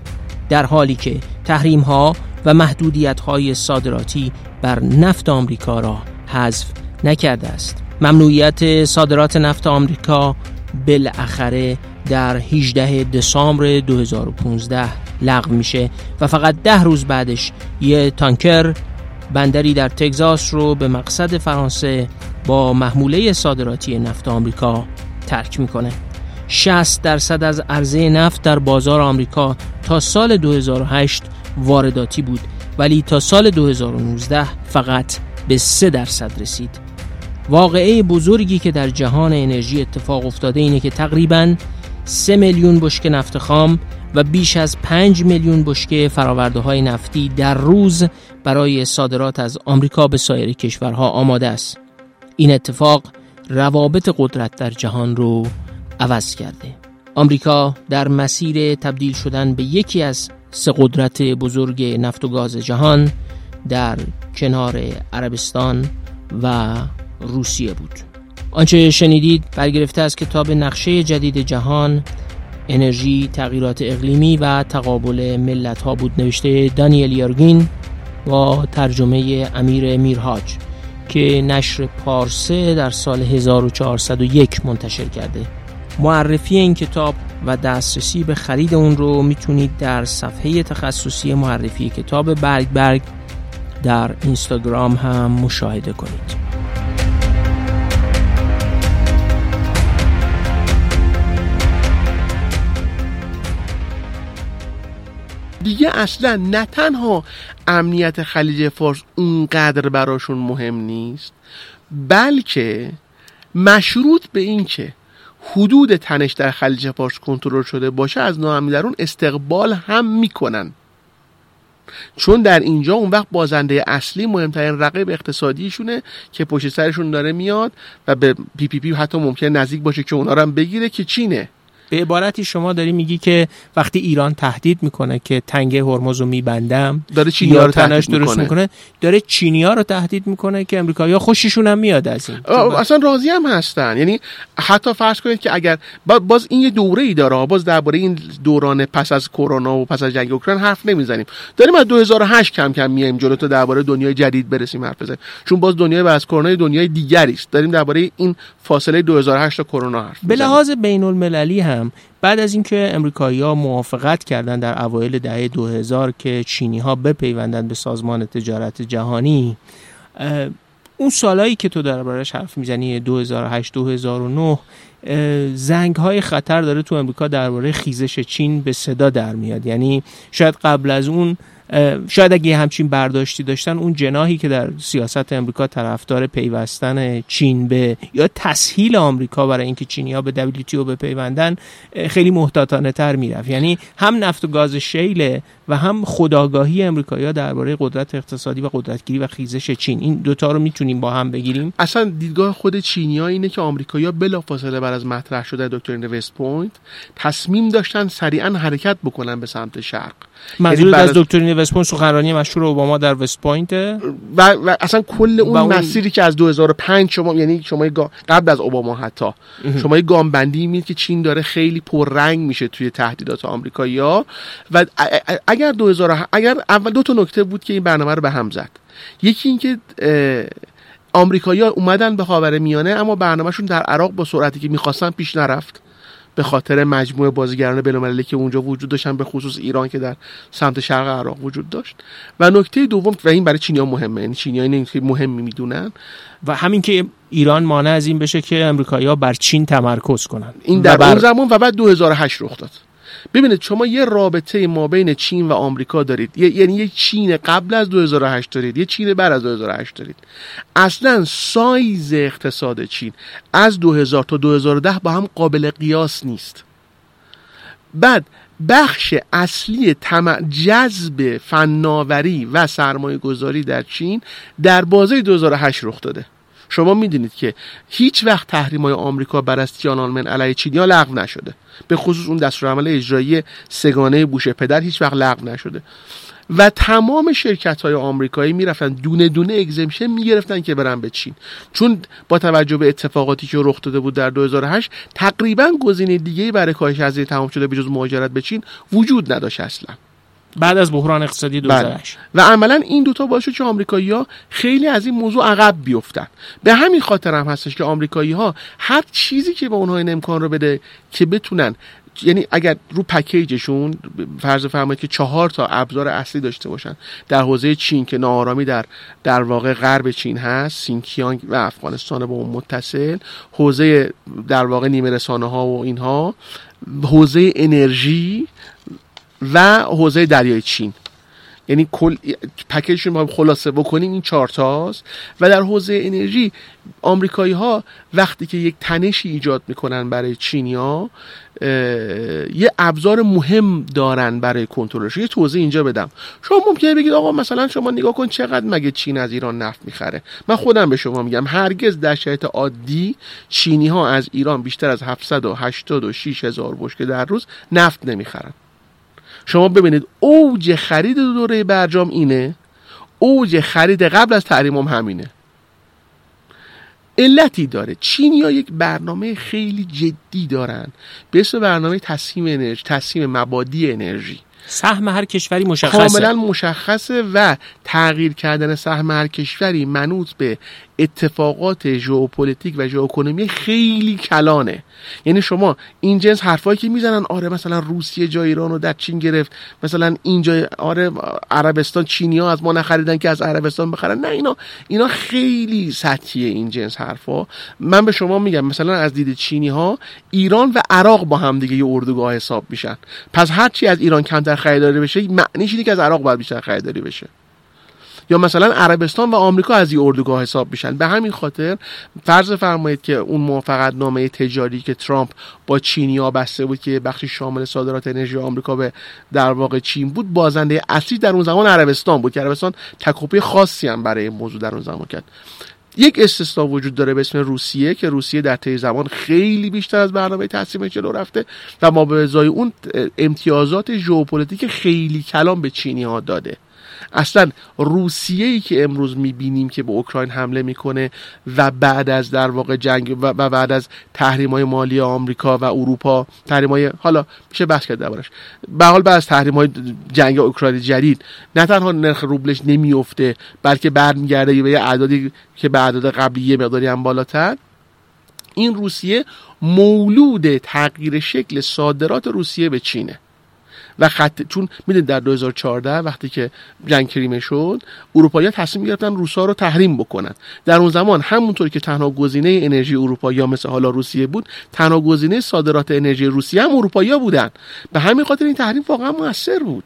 در حالی که تحریم ها و محدودیت های صادراتی بر نفت آمریکا را حذف نکرده است. ممنوعیت صادرات نفت آمریکا بالاخره در 18 دسامبر 2015 لغو میشه و فقط ده روز بعدش یه تانکر بندری در تگزاس رو به مقصد فرانسه با محموله صادراتی نفت آمریکا ترک می‌کنه. 60 درصد از عرضه نفت در بازار آمریکا تا سال 2008 وارداتی بود ولی تا سال 2019 فقط به 3 درصد رسید. واقعه بزرگی که در جهان انرژی اتفاق افتاده اینه که تقریبا 3 میلیون بشکه نفت خام و بیش از 5 میلیون بشکه فراورده های نفتی در روز برای صادرات از آمریکا به سایر کشورها آماده است. این اتفاق روابط قدرت در جهان رو عوض کرده. آمریکا در مسیر تبدیل شدن به یکی از سه قدرت بزرگ نفت و گاز جهان در کنار عربستان و روسیه بود. آنچه شنیدید برگرفته از کتاب نقشه جدید جهان انرژی، تغییرات اقلیمی و تقابل ملت ها بود نوشته دانیل یارگین و ترجمه امیر میرهاج که نشر پارسه در سال 1401 منتشر کرده. معرفی این کتاب و دسترسی به خرید اون رو می‌تونید در صفحه تخصصی معرفی کتاب برگ برگ در اینستاگرام هم مشاهده کنید. دیگه اصلا نه تنها امنیت خلیج فارس اونقدر براشون مهم نیست بلکه مشروط به این که حدود تنش در خلیج فارس کنترل شده باشه از ناامنی استقبال هم می‌کنن. چون در اینجا اون وقت بازنده اصلی مهمترین رقیب اقتصادیشونه که پشت سرشون داره میاد و به PPP حتی ممکن نزدیک باشه که اونا رو هم بگیره که چینه. به عبارتی شما داری میگی که وقتی ایران تهدید می‌کنه که تنگه هرمز رو میبندم داره چینیا رو تهدید درست می‌کنه. داره چینیا رو تهدید می‌کنه که امریکایی خوششون هم میاد از این. اصلا راضی هم هستن. یعنی حتی فرض کنید که اگر باز این یه دوره ای داره باز درباره این دوران پس از کرونا و پس از جنگ اوکراین حرف نمی‌زنیم. داریم از 2008 کم کم میایم جلو تا درباره دنیای جدید برسیم حرف بزنیم. چون باز دنیای بعد از کرونا دنیای دیگری است. داریم درباره این فاصله 2008 تا کرونا حرف به لحاظ بین المللی هم بعد از اینکه امریکایی‌ها موافقت کردند در اوایل دهه 2000 که چینی ها بپیوندند به سازمان تجارت جهانی اون سالایی که تو دربارش حرف می‌زنی 2008 2009 زنگ های خطر داره تو امریکا درباره خیزش چین به صدا در میاد. یعنی شاید قبل از اون شاید اگه همچین برداشتی داشتن اون جناهی که در سیاست امریکا طرفدار پیوستن چین به یا تسهیل آمریکا برای اینکه چینی به دبلیتیو بپیوندن خیلی محتاطانه تر می‌رفت. یعنی هم نفت و گاز شیله و هم خودآگاهی امریکایی‌ها درباره قدرت اقتصادی و قدرتگیری و خیزش چین. این دوتا رو می‌تونیم با هم بگیریم. اصلا دیدگاه خود چینی‌ها اینه که آمریکایی‌ها بلافاصله بعد از مطرح شدن دکترین وست پوینت تصمیم داشتن سریعا حرکت بکنن به سمت شرق. منظور یعنی از دکترین وست پوینت سخنرانی مشهور اوباما در وست پوینت و, و اصلا کل اون, اون مسیری که از 2005 شما یعنی شما قبل از اوباما حتی شما یه گام بندی میید که چین داره خیلی پررنگ میشه توی تهدیدات آمریکایی‌ها. و اگر 2000 اگر اول دو تا نکته بود که این برنامه رو به هم زد. یکی اینکه آمریکایی‌ها اومدن به خاور میانه اما برنامهشون در عراق با سرعتی که می‌خواستن پیش نرفت. به خاطر مجموعه بازیگران بین‌المللی که اونجا وجود داشتن به خصوص ایران که در سمت شرق عراق وجود داشت. و نکته دوم و این برای چینی‌ها مهمه یعنی چینی‌ها این مهمی می‌دونن. و همین که ایران مانع از این بشه که آمریکایی‌ها بر چین تمرکز کنن. این در بر... اون زمان و بعد 2008 رخ داد. ببینید شما یه رابطه ما بین چین و آمریکا دارید. یعنی یه چین قبل از 2008 دارید یه چین بعد از 2008 دارید. اصلا سایز اقتصاد چین از 2000 تا 2010 با هم قابل قیاس نیست. بعد بخش اصلی. جذب فناوری و سرمایه گذاری در چین در بازه 2008 رخ داده. شما می‌دونید که هیچ وقت تحریم های آمریکا بر از تیانانمن علیه چینیا لغو نشده. به خصوص اون دستورالعمل اجرایی سگانه بوش پدر هیچ وقت لغو نشده. و تمام شرکت های آمریکایی می‌رفتن دونه دونه اگزمشن می‌گرفتن که برن به چین. چون با توجه به اتفاقاتی که رخ داده بود در 2008 تقریبا گزینه دیگه برای کاهش هزینه تمام شده به جز مهاجرت به چین وجود نداشت اصلا. بعد از بحران اقتصادی 2008 بله. و عملا این دوتا باشه که آمریکایی ها خیلی از این موضوع عقب بیفتن به همین خاطر هم هستش که آمریکایی ها هر چیزی که به اونها این امکان رو بده که بتونن یعنی اگر رو پکیجشون فرض فرمایید که چهار تا ابزار اصلی داشته باشن در حوزه چین که ناآرامی در در واقع غرب چین هست سینکیانگ و افغانستان با اون متصل حوزه در واقع نیمه رسانه ها و اینها حوزه انرژی و حوزه دریای چین. یعنی کل پکیجشون ما خلاصه بکنیم این چهارتاست و در حوزه انرژی آمریکایی ها وقتی که یک تنشی ایجاد می‌کنن برای چینیا یه ابزار مهم دارن برای کنترلش. یه توضیح اینجا بدم. شما ممکنه بگید آقا مثلا شما نگاه کن چقدر مگه چین از ایران نفت می‌خره. من خودم به شما میگم هرگز در شرایط عادی چینی ها از ایران بیشتر از 786 هزار بشکه در روز نفت نمی‌خرن. شما ببینید اوج خرید دوره برجام اینه اوج خرید قبل از تحریم هم همینه. علتی داره. چینیا یک برنامه خیلی جدی دارن. به اسم برنامه تصمیم انرژی تصمیم مبادی انرژی. سهم هر کشوری مشخصه. کاملا مشخصه و تغییر کردن سهم هر کشوری منوط به اتفاقات ژئوپلیتیک و ژئواکنومی خیلی کلانه. یعنی شما این جنس حرفایی که می‌زنن آره مثلا روسیه جای ایران رو در چین گرفت مثلا اینجا آره عربستان چینی ها از ما نخریدن که از عربستان بخرن. نه اینا اینا خیلی سطحیه این جنس حرفا. من به شما میگم مثلا از دید چینی ها ایران و عراق با هم دیگه یه اردوگاه حساب میشن. پس هرچی از ایران کمتر خریداری بشه معنیش اینه که از عراق باید بیشتر خریداری بشه. یا مثلا عربستان و آمریکا از این اردوگاه حساب میشن. به همین خاطر فرض فرمایید که اون موافقت نامه تجاری که ترامپ با چینیا بسته بود که بخشی شامل صادرات انرژی آمریکا به در واقع چین بود بازنده اصلی در اون زمان عربستان بود که عربستان تکاپوی خاصی هم برای این موضوع در اون زمان کرد. یک استثنا وجود داره به اسم روسیه که روسیه در طی زمان خیلی بیشتر از برنامه تسهیم جلو رفته و ما به ازای اون امتیازات ژئوپلیتیک خیلی کلان به چینی ها داده. اصلا روسیه ای که امروز می‌بینیم که به اوکراین حمله می‌کنه و بعد از در واقع جنگ و بعد از تحریم های مالی آمریکا و اروپا تحریم های حالا میشه بحث کرد دربارش. به حال بعد از تحریم های جنگ اوکراین جدید نه تنها نرخ روبلش نمیفته بلکه برمیگرده به اعدادی که به اعداد قبلی یه مقداری هم بالاتر. این روسیه مولود تغییر شکل صادرات روسیه به چینه. و خط چون می‌دونید در 2014 وقتی که جنگ کریمه شد اروپایی تصمیم گرفتن روسا رو تحریم بکنن. در اون زمان همونطور که تنها گزینه انرژی اروپا یا مثل حالا روسیه بود تنها گزینه صادرات انرژی روسیه هم اروپایی بودن. به همین خاطر این تحریم واقعا موثر بود.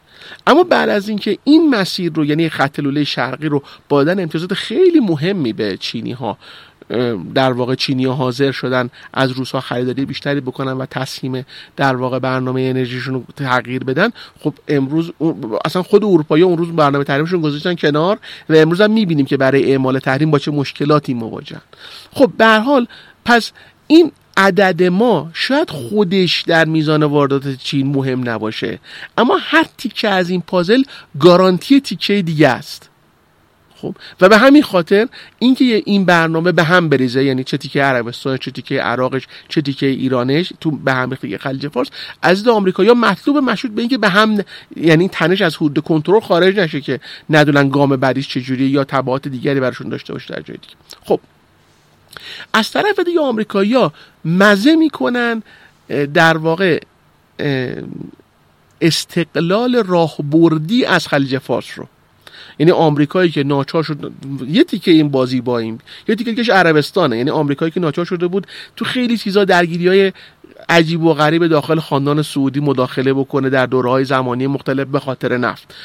اما بعد از اینکه این مسیر رو یعنی خط لوله شرقی رو با امتیازات خیلی مهمی به چینی ها در واقع چینی ها حاضر شدن از روس خریداری بیشتری بکنن و تصمیم در واقع برنامه انرژیشون رو تغییر بدن. خب امروز اصلا خود اروپایی اون روز برنامه تحریمشون گذاشتن کنار و امروز هم می‌بینیم که برای اعمال تحریم با چه مشکلاتی مواجهن. خب به حال پس این عدد ما شاید خودش در میزان واردات چین مهم نباشه. اما هر تیکه از این پازل گارانتی تیکه دیگه است. خب و به همین خاطر اینکه این برنامه به هم بریزه یعنی چه تیکه عربستان چه تیکه عراقش چه تیکه ایرانش تو به هم ریختگی خلیج فارس از آمریکا. یا مطلوب مشروط به اینکه به هم یعنی تنش از حدود کنترل خارج نشه که ندونن گام بعدیش چجوری یا تبعات دیگری براشون داشته باشه در جای دیگه. خب. از طرف دیگه آمریکایی‌ها مزه می‌کنن در واقع استقلال راهبردی از خلیج فارس رو. یعنی آمریکایی که ناچار شد یه تیکه این بازی با این یه تیکه کش عربستانه. یعنی آمریکایی که ناچار شده بود تو خیلی چیزا درگیری های عجیب و غریب داخل خاندان سعودی مداخله بکنه در دوره های زمانی مختلف به خاطر نفت.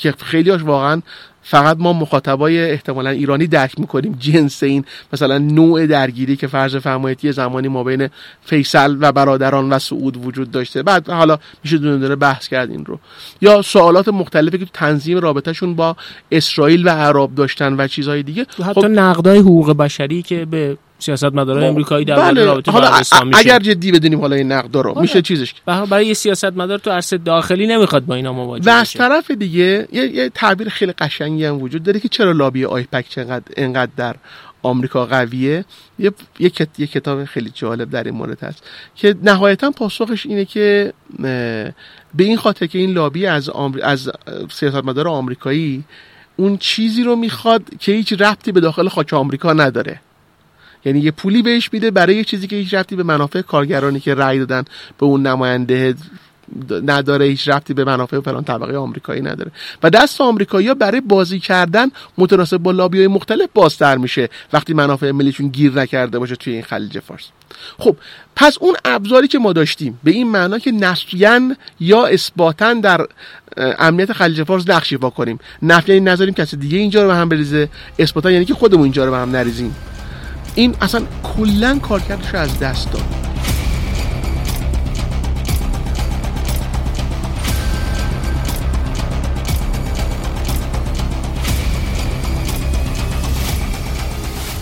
که خیلی هاش واقعا فقط ما مخاطبای احتمالا ایرانی درک می‌کنیم جنس این مثلا نوع درگیری که فرض فرمایید یه زمانی ما بین فیصل و برادران و سعود وجود داشته. بعد حالا میشه دونه دونه بحث کرد این رو. یا سوالات مختلفی که تنظیم رابطهشون با اسرائیل و عرب داشتن و چیزهای دیگه. حتی خب نقدای حقوق بشری که به سیاست مداران امریکایی در بله. رابطه حالا اگر جدی بدونیم حالا این نقد رو میشه بله. چیزش برای یه سیاست مدار تو عرصه داخلی نمی‌خواد با اینا مواجه و از طرف دیگه یه, یه تعبیر خیلی قشنگی هم وجود داره که چرا لابی آیپک چقدر انقدر در آمریکا قویه؟ یه،, یه،, یه کتاب خیلی جالب در این مورد هست که نهایتا پاسخش اینه که به این خاطر که این لابی از آمر... از سیاستمدار آمریکایی اون چیزی رو می‌خواد که هیچ ربطی به داخل خاک آمریکا نداره. یعنی یه پولی بهش میده برای یه چیزی که هیچ ربطی به منافع کارگرانی که رأی دادن به اون نماینده نداره هیچ ربطی به منافع فلان طبقه آمریکایی نداره. و دست آمریکایی برای بازی کردن متناسب با لابی های مختلف بازتر میشه وقتی منافع ملیشون گیر نکرده باشه توی این خلیج فارس. خب پس اون ابزاری که ما داشتیم به این معنا که نفیان یا اثباتن در امنیت خلیج فارس نقش ایفا کنیم. نفیان نذاریم کسی دیگه اینجا رو به هم بریزه. اثباتن یعنی که خودمون اینجا رو به هم نریزیم. این اصلا کلا کارکردش رو از دست داد.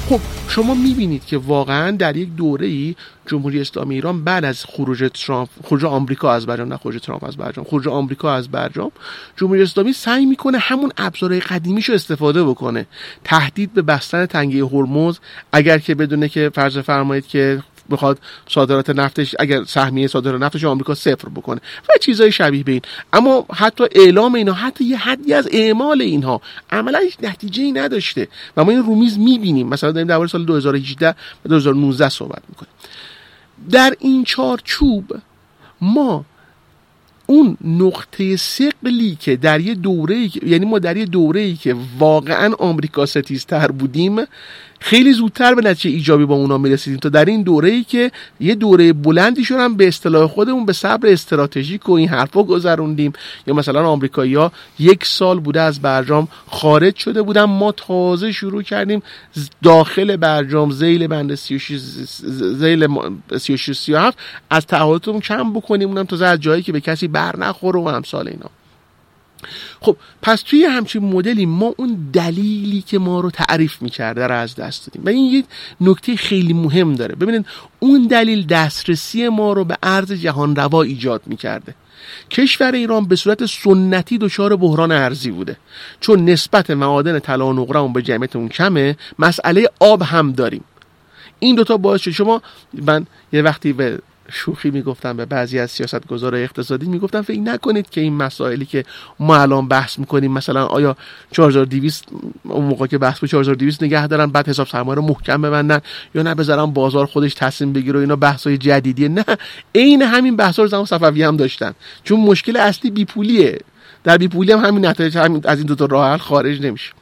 خب شما می‌بینید که واقعا در یک دوره ای جمهوری اسلامی ایران بعد از خروج ترامپ خروج آمریکا از برجام نه خروج ترامپ از برجام خروج آمریکا از برجام جمهوری اسلامی سعی می‌کنه همون ابزارهای قدیمیشو استفاده بکنه. تهدید به بستن تنگه هرمز اگر که بدونه که فرض فرمایید که بخواد صادرات نفتش اگر سهمیه صادرات نفتش آمریکا صفر بکنه و چیزای شبیه به این. اما حتی اعلام اینا حتی یه حدی از اعمال اینها عملا هیچ نتیجه ای نداشته. و ما این رومیز می‌بینیم. مثلا داریم درباره سال 2018 و 2019 صحبت می‌کنیم. در این چارچوب ما اون نقطه سقلی که در یه دوره یعنی ما در یه دوره که واقعا آمریکا ستیزتر بودیم خیلی زودتر به نتیجه ایجابی با اونا می‌رسیدیم. تا در این دوره ای که یه دوره بلندی شدن به اصطلاح خودمون به صبر استراتژیک و این حرفا گذروندیم. یا مثلا آمریکایی‌ها یک سال بوده از برجام خارج شده بودن. ما تازه شروع کردیم داخل برجام زیل بند 36 زیل 36 37 از تعهداتمون کم بکنیم. اونم تازه از جایی که به کسی بر نخوره و امثال اینا. خب پس توی همچین مدلی ما اون دلیلی که ما رو تعریف می‌کرده رو از دست دادیم. و این یک نکته خیلی مهم داره. ببینید اون دلیل دسترسی ما رو به ارز جهان روا ایجاد می‌کرده. کشور ایران به صورت سنتی دچار بحران ارزی بوده. چون نسبت معادن طلا و نقره به جمعیت اون کمه مسئله آب هم داریم. این دوتا باعث شد. شما من یه وقتی به شوخی می‌گفتم به بعضی از سیاستگزار اقتصادی. می‌گفتم فکر نکنید که این مسائلی که ما الان بحث می‌کنیم مثلا آیا 4200 اون موقع که بحث به 4200 نگه دارن بعد حساب سرمایه رو محکم ببندن یا نه بذارن بازار خودش تصمیم بگیره و اینا بحث جدیدیه. نه عین همین بحث رو زمان صفوی هم داشتن. چون مشکل اصلی بیپولیه. در بیپولی هم همین نتایج همین از این دو تا راه حل خارج نمیشه.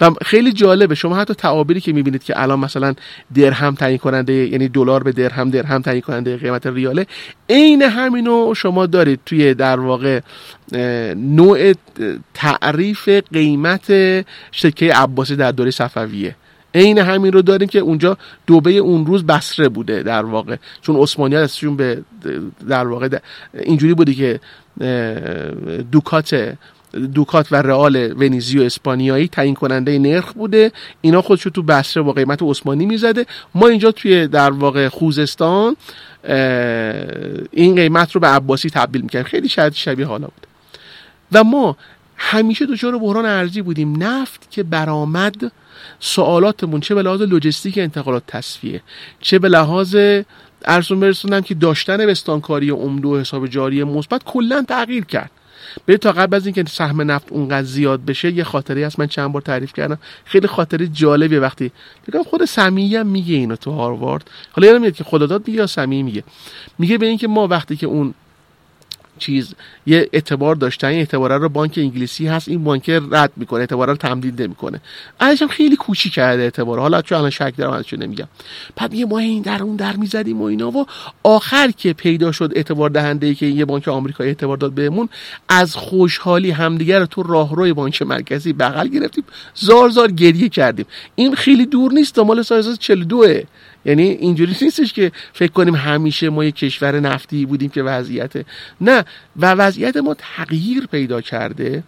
و خیلی جالبه. شما حتی تعابیری که می‌بینید که الان مثلا درهم تعیین کننده یعنی دلار به درهم درهم تعیین کننده قیمت ریاله عین همینو شما دارید توی در واقع نوع تعریف قیمت سکه عباسی در دوره صفویه. عین همین رو داریم که اونجا دوبه اون روز بسره بوده در واقع. چون عثمانیت ازشون به در واقع اینجوری بوده که دوکات دوکات و رئال ونیزی و اسپانیایی تعیین کننده نرخ بوده. اینا خودشو تو بسره با قیمت عثمانی می‌زده. ما اینجا توی در واقع خوزستان این قیمت رو به عباسی تبدیل می‌کنیم خیلی شاید شبیه حالا بود. و ما همیشه دچار بحران ارزی بودیم. نفت که برآمد سوالاتمون چه به لحاظ لوجستیک انتقالات تصفیه چه به لحاظ ارزون برسونم که داشتن بستانکاری عمده و حساب جاری مثبت کلا تغییر کرد. به تا قبل از اینکه سهم نفت اونقدر زیاد بشه یه خاطری هست من چند بار تعریف کردم. خیلی خاطری جالبیه وقتی بگم خود سمیه هم میگه اینو تو هاروارد. حالا یادم میاد که خداداد میگه یا سمیه میگه. میگه به اینکه ما وقتی که اون چیز یه اعتبار داشتن این اعتبار رو بانک انگلیسی هست این بانک رد می‌کنه اعتبار رو تمدید نمی‌کنه. ازش هم خیلی کوچی کرده اعتبار. حالا چون الان شک دارم ازش نمیگم. بعد یه ما این در اون در می‌زدیم و اینا و آخر که پیدا شد اعتبار دهنده ای که یه بانک آمریکایی اعتبار داد بهمون از خوشحالی همدیگر رو تو راهروی بانک مرکزی بغل گرفتیم زار زار گریه کردیم. این خیلی دور نیست مال سال 42 یعنی اینجوری نیستش که فکر کنیم همیشه ما یک کشور نفتی بودیم که وضعیت نه و وضعیت ما تغییر پیدا کرده.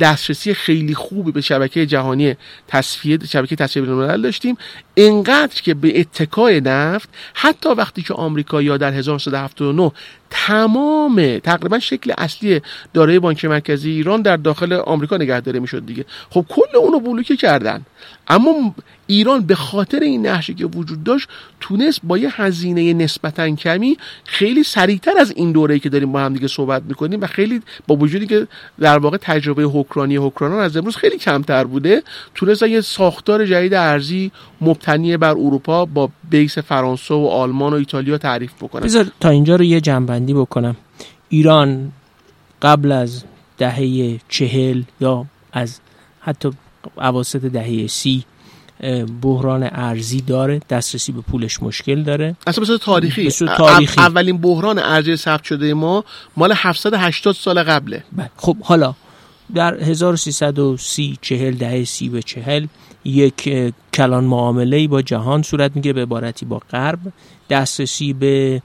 دسترسی خیلی خوبی به شبکه جهانی تصفیه شبکه تصفیه بین‌الملل داشتیم. اینقدر که به اتکای نفت حتی وقتی که آمریکا یا در 1979 تمام تقریبا شکل اصلی دارای بانک مرکزی ایران در داخل آمریکا نگهداری می‌شد دیگه. خب کل اونو بلوکه کردن. اما ایران به خاطر این نحشی که وجود داشت تونست با یه هزینه نسبتا کمی خیلی سریعتر از این دوره‌ای که داریم با هم دیگه صحبت می‌کنیم و خیلی با وجودی که در واقع تجربه حکرانی حکرانان از امروز خیلی کمتر بوده تونست یه ساختار جدید ارزی مبتنی بر اروپا با بیس فرانسه و آلمان و ایتالیا تعریف بکنه. تا اینجا رو یه جنبندی بکنم. ایران قبل از دهه چهل یا از حتی عواسط دهه سی بحران ارزی داره دسترسی به پولش مشکل داره. اصلا به تاریخی. تاریخی. اولین بحران ارزی ثبت شده ما مال 780 سال قبله. بله. خب حالا در 1330 چهل دهه سی به چهل یک کلان معامله با جهان صورت میگه به عبارتی با غرب. دسترسی به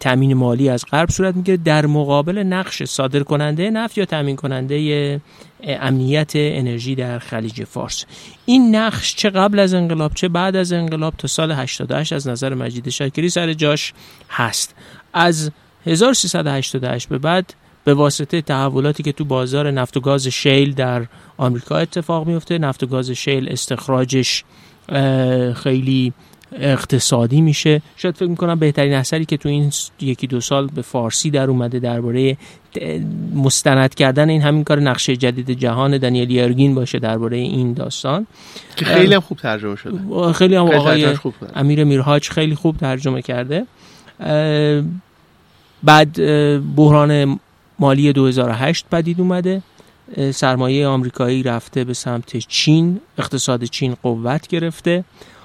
تامین مالی از غرب صورت می‌گیره در مقابل نقش صادر کننده نفت یا تامین کننده امنیت انرژی در خلیج فارس. این نقش چه قبل از انقلاب چه بعد از انقلاب تا سال 88 از نظر مجید شاکری سر جاش هست. از 1388 به بعد به واسطه تحولاتی که تو بازار نفت و گاز شیل در آمریکا اتفاق میفته نفت و گاز شیل استخراجش خیلی اقتصادی میشه. شاید فکر می‌کنم بهترین اثری که تو این یکی دو سال به فارسی در اومده درباره مستند کردن این همین کار نقشه جدید جهان دانیل یرگین باشه درباره این داستان. که خیلی هم خوب ترجمه شده. خیلی هم آقای امیر میرهاج خیلی خوب ترجمه کرده. بعد بحران مالی 2008 پدید اومده. سرمایه آمریکایی رفته به سمت چین اقتصاد چین قوت گرفته.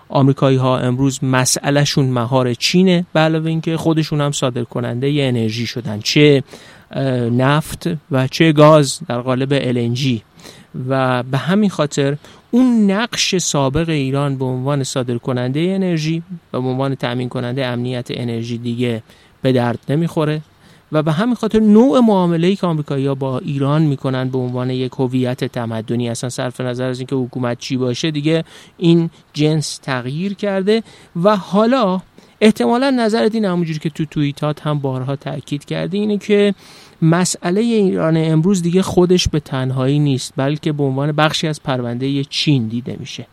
آمریکایی ها امروز مسئلهشون مهار چینه به علاوه اینکه خودشون هم صادر کننده ی انرژی شدن چه نفت و چه گاز در قالب LNG و به همین خاطر اون نقش سابق ایران به عنوان صادر کننده انرژی و به عنوان تأمین کننده امنیت انرژی دیگه به درد نمی‌خوره. و به همین خاطر نوع معامله که آمریکایی‌ها با ایران می‌کنن به عنوان یک هویت تمدنی اصلا صرف نظر از اینکه حکومت چی باشه دیگه این جنس تغییر کرده. و حالا احتمالا نظرت این همونجوری که تو توییتات هم بارها تاکید کرده اینه که مسئله ایران امروز دیگه خودش به تنهایی نیست بلکه به عنوان بخشی از پرونده چین دیده میشه.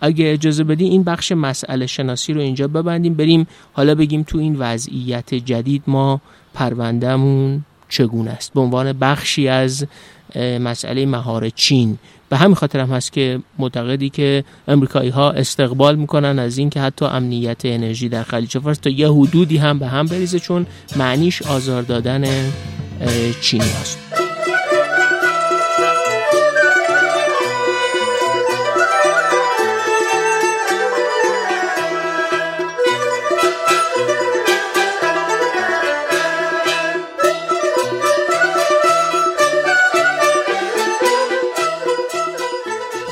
اگه اجازه بدی این بخش مسئله شناسی رو اینجا ببندیم بریم حالا بگیم تو این وضعیت جدید ما پروندهمون چگونه است؟ به عنوان بخشی از مسئله مهار چین. به همین خاطر هم هست که معتقدی که امریکایی ها استقبال می‌کنن از اینکه حتی امنیت انرژی در خلیج فارس تا یه حدودی هم به هم بریزه چون معنیش آزار دادن چینی هست.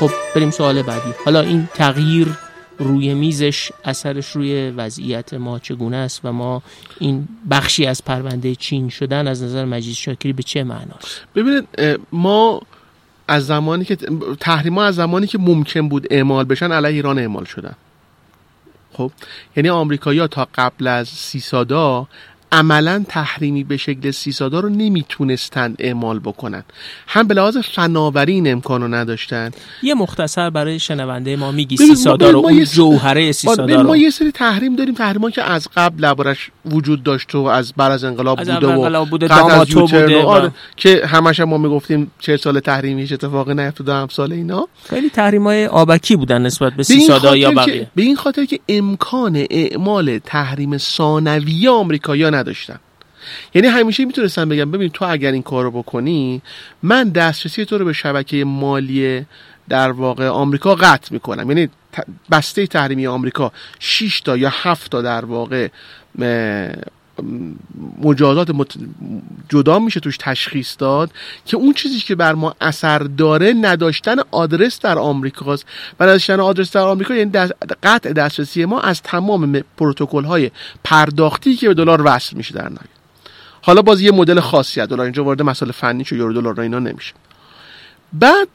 خب بریم سوال بعدی. حالا این تغییر روی میزش اثرش روی وضعیت ما چگونه است و ما این بخشی از پرونده چین شدن از نظر مجید شاکری به چه معناست؟ ببینید ما از زمانی که تحریما از زمانی که ممکن بود اعمال بشن علیه ایران اعمال شدن. خب یعنی آمریکایی‌ها تا قبل از سیسادا عملا تحریمی به شکل سیسادا رو نمی‌تونستند اعمال بکنن. هم به لحاظ فناوری این امکان رو نداشتن. یه مختصر برای شنونده ما میگی سیسادا رو اون جوهره سیسادا رو ما یه سری تحریم داریم تحریما که از قبل لبارش وجود داشت و از بر از انقلاب از بوده انقلاب بوده و بوده و... آره که همش هم ما می‌گفتیم چه سال تحریمی هیچ اتفاقی نیفتاد هم سال اینا. خیلی تحریمای آبکی بودن نسبت به سیسادا یا بقیه. به این خاطر که امکان اعمال تحریم ثانوی آمریکایی‌ها نداشتن یعنی همیشه می‌تونستم بگم ببین تو اگر این کارو بکنی من دسترسی تو رو به شبکه مالی در واقع آمریکا قطع می‌کنم. یعنی بسته تحریمی آمریکا 6 تا یا 7 تا در واقع مجازات. جدا میشه توش تشخیص داد که اون چیزی که بر ما اثر داره نداشتن آدرس در آمریکاست. و نداشتن آدرس در آمریکا یعنی دست... قطع دسترسی ما از تمام پروتکل های پرداختی که به دلار وصل میشه در نهایت. حالا باز یه مدل خاصی از دلار اینجا وارد مسائل فنی چه یورو دلار اینا نمیشه. بعد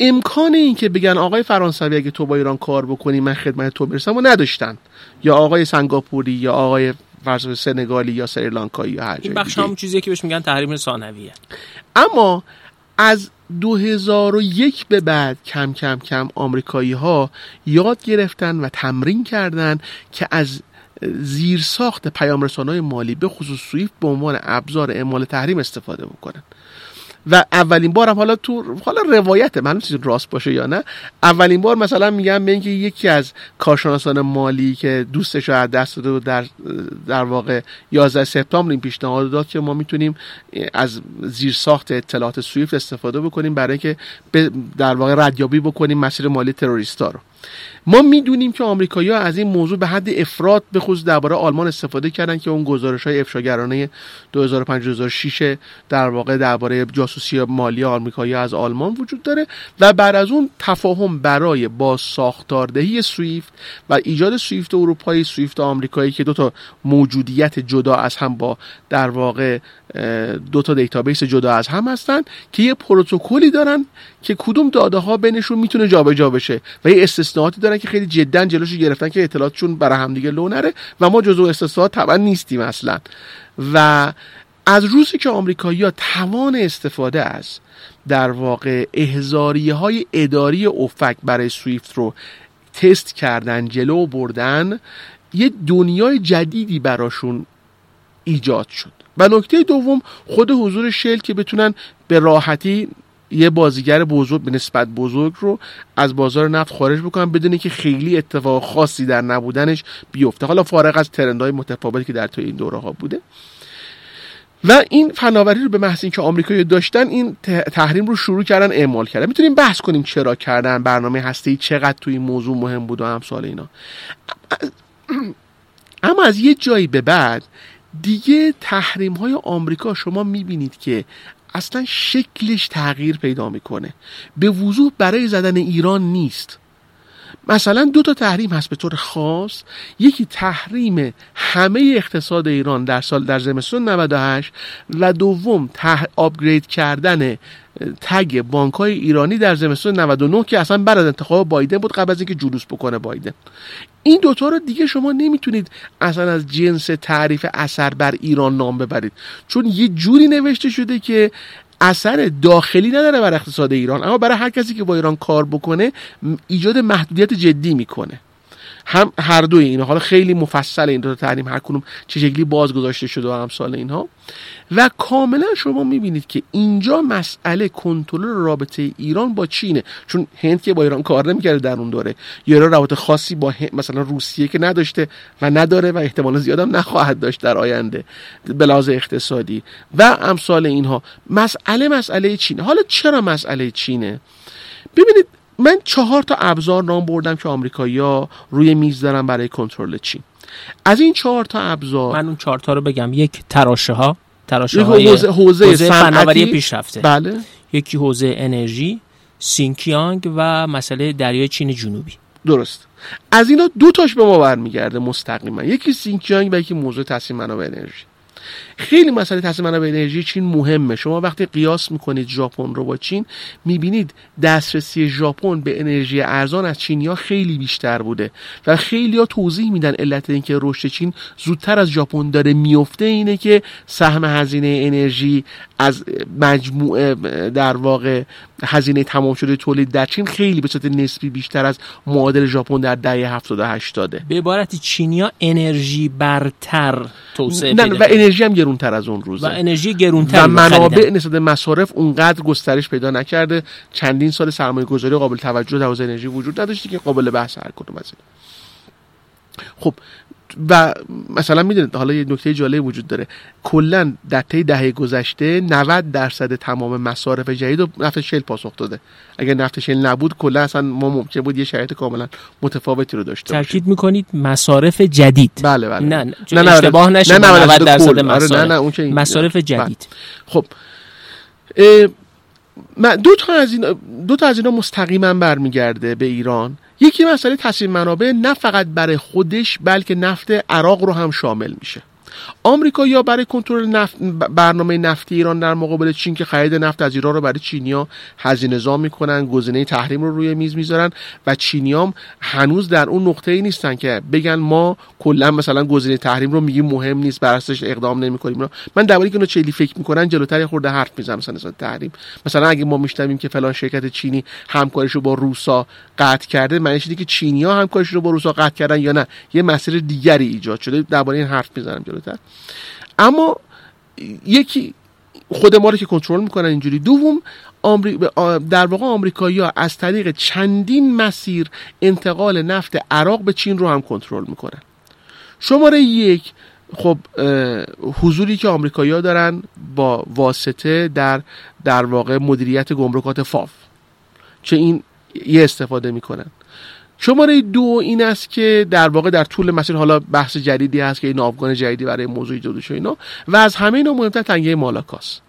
امکان این که بگن آقای فرانسوی اگه تو با ایران کار بکنی من خدمت تو برسم و نداشتن. یا آقای سنگاپوری یا آقای فرض سنگالی یا سریلانکایی یا هر این بخش همون چیزیه که بهش میگن تحریم ثانویه. اما از 2001 به بعد کم کم کم آمریکایی ها یاد گرفتن و تمرین کردن که از زیر ساخت پیام های مالی به خصوص سویفت به عنوان ابزار اعمال تحریم استفاده بکنن. و اولین بار هم حالا تو حالا روایت من راست باشه یا نه اولین بار مثلا میگم به اینکه یکی از کارشناسان مالی که دوستش رو از دست داده در در واقع 11 سپتامبر این پیشنهاد داد که ما می‌تونیم از زیر ساخت اطلاعات سویفت استفاده بکنیم برای که در واقع ردیابی بکنیم مسیر مالی تروریستا رو. ما می‌دونیم که آمریکایی‌ها از این موضوع به حد افراد به خصوص درباره آلمان استفاده کردن که اون گزارش های افشاگرانه 2005 2006 در واقع درباره جاسوسی مالی آمریکایی از آلمان وجود داره و بعد از اون تفاهم برای با ساختاردهی سویفت و ایجاد سویفت اروپایی سویفت آمریکایی که دو تا موجودیت جدا از هم با در واقع دو تا database جدا از هم هستن که یه پروتکلی دارن که کدوم داده ها بینشون می‌تونه جابجا بشه و یه استثناءاتی دارن که خیلی جدا جلوش گرفتن که اطلاعاتشون برای همدیگه لو نره و ما جزو استثناءات طبعا نیستیم اصلا. و از روزی که آمریکایی‌ها توان استفاده از در واقع احضاریه های اداری OFAC برای سویفت رو تست کردن جلو بردن یه دنیای جدیدی براشون ایجاد شد. و نکته دوم خود حضور شل که بتونن به راحتی یه بازیگر بزرگ به نسبت بزرگ رو از بازار نفت خارج بکنن بدون که خیلی اتفاق خاصی در نبودنش بیفته. حالا فارغ از ترندهای متفاوتی که در توی این دوره ها بوده. و این فناوری رو به محض اینکه آمریکایی داشتن این تحریم رو شروع کردن اعمال کردن. می‌تونیم بحث کنیم چرا کردن برنامه هسته چقدر توی این موضوع مهم بود و امثال اینا. اما از یه جایی به بعد دیگه تحریم های آمریکا شما می‌بینید که اصلا شکلش تغییر پیدا می‌کنه. به وضوح برای زدن ایران نیست. مثلا دو تا تحریم هست به طور خاص. یکی تحریم همه اقتصاد ایران در سال در زمستون 98 و دوم تح... آپگرید کردن تگ بانک های ایرانی در زمستون 99 که اصلا بعد از انتخاب بایدن بود قبل از اینکه جلوس بکنه بایدن. این دوتا رو دیگه شما نمی‌تونید اصلا از جنس تعریف اثر بر ایران نام ببرید. چون یه جوری نوشته شده که اثر داخلی نداره بر اقتصاد ایران. اما برای هر کسی که با ایران کار بکنه ایجاد محدودیت جدی می‌کنه. هم هر دوی اینا. حالا خیلی مفصل این دو تحریم هر کنون چه شکلی باز گذاشته شده و امثال اینها. و کاملا شما می‌بینید که اینجا مسئله کنترل رابطه ایران با چینه. چون هند که با ایران کار نمی‌کرده در اون دوره ایران رابطه خاصی با مثلا روسیه که نداشته و نداره و احتمال زیادم نخواهد داشت در آینده. به لحاظ اقتصادی. و امثال اینها. مسئله مسئله چینه. حالا چرا مسئله چینه؟ ببینید من چهار تا ابزار نام بردم که آمریکایی‌ها روی میز دارن برای کنترل چین از این چهار تا ابزار من اون چهار تا رو بگم. یک تراشه ها تراشه های حوزه, حوزه, حوزه فناوری پیشرفته. بله. یکی حوزه انرژی سینکیانگ و مسئله دریای چین جنوبی. درست. از اینا دو تاش به ما برمیگرده مستقیما. یکی سینکیانگ و یکی موضوع تسهیم منابع انرژی. خیلی مسئله تسهیم منابع انرژی چین مهمه. شما وقتی قیاس می‌کنید ژاپن رو با چین می‌بینید دسترسی ژاپن به انرژی ارزان از چینیا خیلی بیشتر بوده و خیلی ها توضیح میدن علت اینکه رشد چین زودتر از ژاپن داره میفته اینه که سهم هزینه انرژی از مجموعه در واقع هزینه تمام شده تولید در چین خیلی به صورت نسبی بیشتر از معادل ژاپن در دهه 70 و 80 به عبارتی چینیا انرژی برتر توسعه نه و انرژی هم گرونتر از اون روزه. و انرژی گرونتر و منابع نسبت مصارف اونقدر گسترش پیدا نکرده. چندین سال سرمایه گذاری قابل توجه در حوزه انرژی وجود نداشته که قابل بحث هر کدوم از خب و مثلا می‌دونید حالا یه نکته جالب وجود داره. کلا در طی دهه گذشته 90 درصد تمام مصارف جدید و نفت شل پاسخ داده. اگر نفت شل نبود کلا اصلا ما ممکن بود یه شرایط کاملا متفاوتی رو داشته تاکید می‌کنید مصارف جدید؟ بله بله نه نه, نه اشتباه نشه نه 90 درصد مصارف. نه نه اون مصارف جدید. بله. خب دو تا از این دو تا از اینا مستقیما برمیگرده به ایران. یکی مسئله تصمیم منابع نه فقط برای خودش بلکه نفت عراق رو هم شامل میشه. آمریکا یا برای کنترل نفت برنامه نفتی ایران در مقابل چین که خرید نفت از ایران رو برای چینیا هزینه زا می‌کنن گزینه تحریم رو روی میز می‌ذارن و چینیام هنوز در اون نقطه ای نیستن که بگن ما کلا مثلا گزینه تحریم رو میگیم مهم نیست براسش اقدام نمی‌کنیم. من در که چلی فکر می‌کنن جلوتر خورده حرف می‌زنم مثلا مثلا تحریم. مثلا اگه ما میشنویم که فلان شرکت چینی همکاریش رو با روسا قطع کرده معنیش که چینیا همکاریش رو با روسا قطع کردن یا نه؟ یه مسیر دیگری ایجاد شده. درباره این حرف می‌زنم اما یکی خود ما رو که کنترل می‌کنن اینجوری. دوم در واقع آمریکایی ها از طریق چندین مسیر انتقال نفت عراق به چین رو هم کنترل می‌کنن. شماره یک خب حضوری که آمریکایی ها دارن با واسطه در در واقع مدیریت گمرکات فاف چه این یه استفاده می‌کنن. شماره دو این است که در واقع در طول مسیر حالا بحث جدیدی هست که این آبگان جدیدی برای موضوع ایجاد شده اینا. و از همه اینا مهمتر تنگه مالاکاست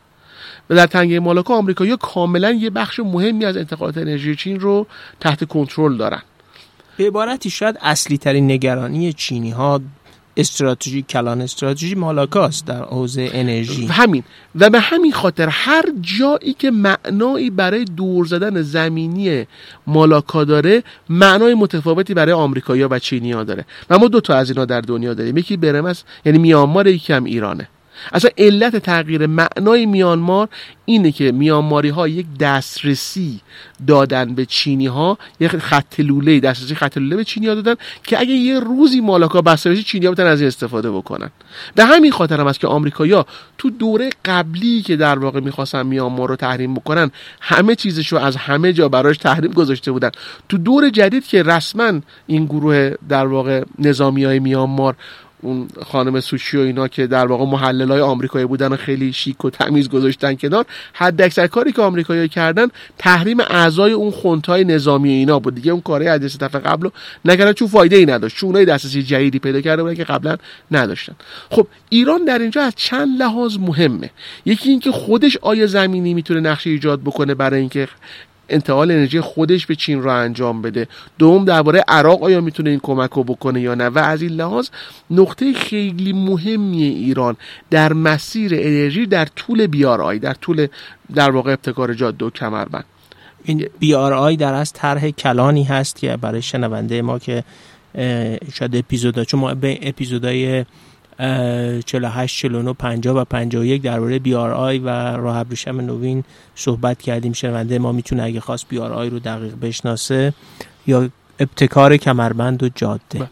و در تنگه مالاکا آمریکایی‌ها کاملا یه بخش مهمی از انتقالات انرژی چین رو تحت کنترل دارن. به عبارتی شاید اصلی ترین نگرانی چینی ها استراتژی کلان استراتژی مالاکاست در حوزه انرژی. همین. و به همین خاطر هر جایی که معنایی برای دور زدن زمینی مالاکا داره معنای متفاوتی برای آمریکایی‌ها و چینی‌ها داره. و ما دو تا از اینا در دنیا داریم. یکی برمس یعنی میانمار یکی هم ایرانه. اصلا علت تغییر معنای میانمار اینه که میانماری ها یک دسترسی دادن به چینی ها یک خط لوله دسترسی خط لوله به چینی ها دادن که اگه یه روزی مالاکا بسته بشه چینی ها بتونن از این استفاده بکنن. به همین خاطر هم است که آمریکایی‌ها تو دوره قبلی که در واقع می‌خواستن میانمار رو تحریم بکنن همه چیزش رو از همه جا براش تحریم گذاشته بودن. تو دور جدید که رسما این گروه در واقع نظامی های میانمار اون خانم سوشی و اینا که در واقع محلل های آمریکایی بودن و خیلی شیک و تمیز گذاشتن کنار حد اکثر کاری که آمریکایی کردن تحریم اعضای اون خونتای نظامی اینا بود. دیگه اون کاری از دفعه قبل نکردن چون فایده ای نداشت. چون اونای دسترسی جدیدی پیدا کرده بودن که قبلا نداشتن. خب ایران در اینجا از چند لحاظ مهمه. یکی اینکه خودش آیا زمینی می‌تونه نقشه ایجاد بکنه برای اینکه انتقال انرژی خودش به چین رو انجام بده. دوم درباره عراق آیا می‌تونه این کمک رو بکنه یا نه؟ و از این لحاظ نقطه خیلی مهمی ایران در مسیر انرژی در طول بیارای در طول در واقع ابتکار جاده و کمربند. این BRI در از طرح کلانی هست که برای شنونده ما که شاید اپیزودا چون ما به اپیزودای 48 49 50 و 51 درباره BRI و راه ابریشم نوین صحبت کردیم. شنونده ما می‌تونه اگه خواست BRI رو دقیق بشناسه یا ابتکار کمربند و جاده. با.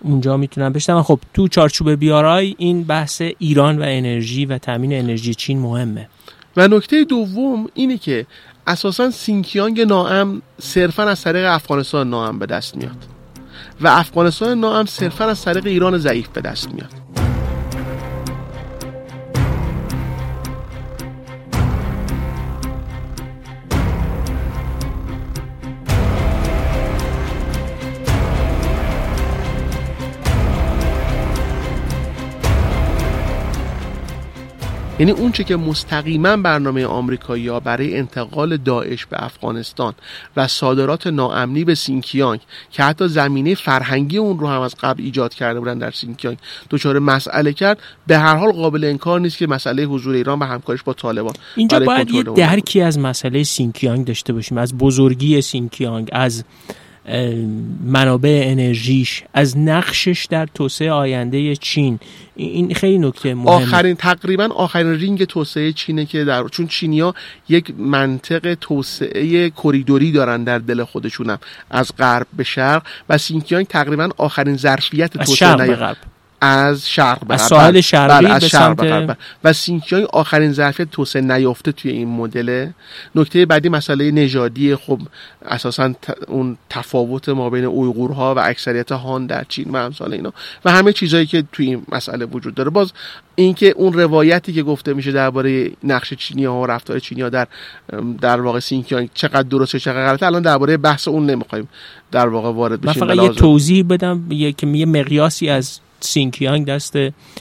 اونجا می‌تونن بشنون. خب تو چارچوب BRI این بحث ایران و انرژی و تامین انرژی چین مهمه. و نکته دوم اینه که اساسا سینکیانگ ناام صرفا از طریق افغانستان ناام به دست میاد. و افغانستان ناام صرفا از طریق ایران ضعیف به دست میاد. یعنی اون چه که مستقیما برنامه آمریکایی ها برای انتقال داعش به افغانستان و صادرات ناامنی به سینکیانگ که حتی زمینه فرهنگی اون رو هم از قبل ایجاد کرده بودن در سینکیانگ دچار مسئله کرد به هر حال قابل انکار نیست که مسئله حضور ایران و همکاریش با طالبان اینجا باید یه درکی از مسئله سینکیانگ داشته باشیم از بزرگی سینکیانگ از منابع انرژیش از نقشش در توسعه آینده چین. این خیلی نکته مهمه. آخرین تقریبا آخرین رینگ توسعه چینه که در چون چینیا یک منطق توسعه کریدوری دارن در دل خودشونم. از غرب به شرق. و سینکیانگ تقریبا آخرین ظرفیت توسعه به غرب. از شرق به از ساحل شرقی بله، به سمت و سینکیانگ آخرین ظرفیت توسعه نیافته توی این مدل. نکته بعدی مسئله نژادی. خب اساسا اون تفاوت ما بین اویغورها و اکثریت هان در چین و امثال اینا و همه چیزهایی که توی این مسئله وجود داره. باز اینکه اون روایتی که گفته میشه درباره نقش چینی ها و رفتار چینی ها در در واقع سینکیانگ چقدر درسته چقدر غلطه الان درباره بحث اون نمی‌خوایم در واقع وارد بشیم. فقط یه توضیح بدم یه یه مقیاسی از سینکیانگ دست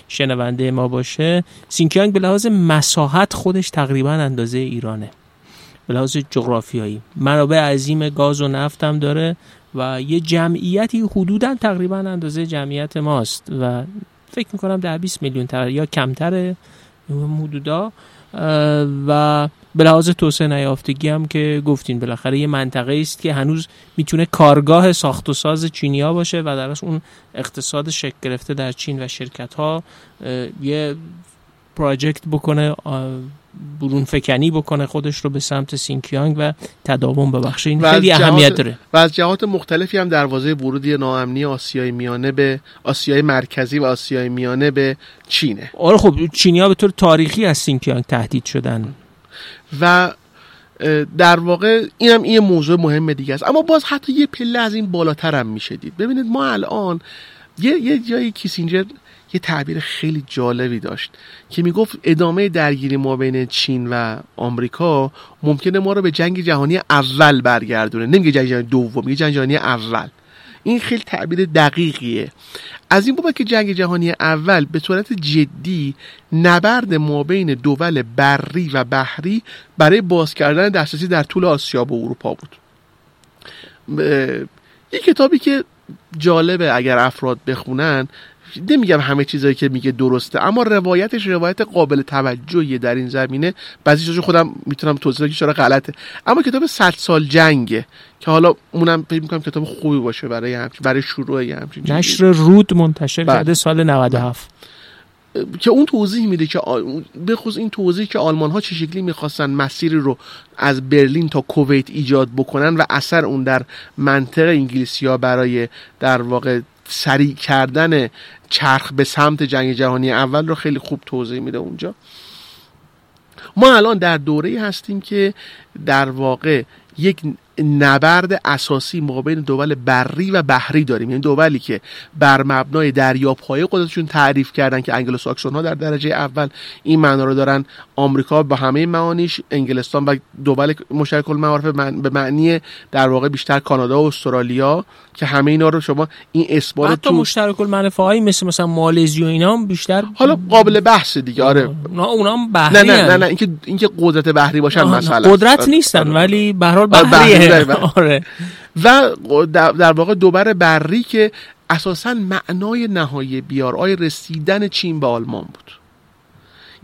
شنونده ما باشه. سینکیانگ به لحاظ مساحت خودش تقریبا اندازه ایرانه. به لحاظ جغرافیایی. منابع عظیم گاز و نفت هم داره و یه جمعیتی حدودا تقریبا اندازه جمعیت ماست و فکر می‌کنم در 20 میلیون تر یا کمتره. حدودا. و به لحاظ توسعه نیافتگی هم که گفتین بالاخره یه منطقه است که هنوز می‌تونه کارگاه ساخت و ساز چینیا باشه و درش اون اقتصاد شکل گرفته در چین و شرکت ها یه پراجکت بکنه برون فکنی بکنه خودش رو به سمت سینکیانگ و تداوم ببخشه. این خیلی اهمیت داره. و از جهات مختلفی هم دروازه ورودی ناامنی آسیای میانه به آسیای مرکزی و آسیای میانه به چینه. آره خب چینیا به طور تاریخی از سینکیانگ تهدید شدن. و در واقع این هم این موضوع مهم دیگه است. اما باز حتی یه پله از این بالاتر هم میشه دید. ببینید ما الان یه, یه جایی کیسینجر یه تعبیر خیلی جالبی داشت که می‌گفت ادامه درگیری ما بین چین و آمریکا ممکنه ما رو به جنگ جهانی اول برگردونه. نمیگه جنگ جهانی دوم میگه جنگ جهانی اول. این خیلی تعبیر دقیقیه. از این بابت که جنگ جهانی اول به صورت جدی نبرد ما بین دول بری و بحری برای باز کردن دسترسی در طول آسیا و اروپا بود. یه کتابی که جالبه اگر افراد بخونن نمیگم همه چیزایی که میگه درسته اما روایتش روایت قابل توجهیه در این زمینه. بعضی چیزا خودم می‌تونم توضیح بدم که چرا غلطه. اما کتاب 100 سال جنگه که حالا اونم فکر می‌کنم کتاب خوبی باشه برای همچین برای شروع همچین نشر رود منتشر بله. کرده سال 97 که اون توضیح میده که به خصوص این توضیح که آلمان ها چه شکلی می‌خواستن مسیری رو از برلین تا کویت ایجاد بکنن و اثر اون در منطق انگلیسی ها برای در واقع سریع کردن چرخ به سمت جنگ جهانی اول رو خیلی خوب توضیح میده اونجا. ما الان در دوره هستیم که در واقع یک نبرد اساسی مقابل دول بری و بحری داریم. یعنی دولی که بر مبنای دریاپای قدرتشون تعریف کردن که انگلو ساکسون ها در درجه اول این معنا رو دارن. آمریکا با همه معانیش انگلستان و دول مشترک المعارف به معنی در واقع بیشتر کانادا و استرالیا که همه اینا رو شما این اثبات تو مشترک المنافع هایی مثل مثلا مالزی و اینا هم بیشتر حالا قابل بحث دیگه آره. اونا هم بحری نه نه نه, نه اینکه اینکه قدرت بحری باشن مثلا قدرت آره. نیستن آره. ولی به هر حال بحریه آره. و در واقع دوبر بری که اساسا معنای نهایی بیار رسیدن چین به آلمان بود.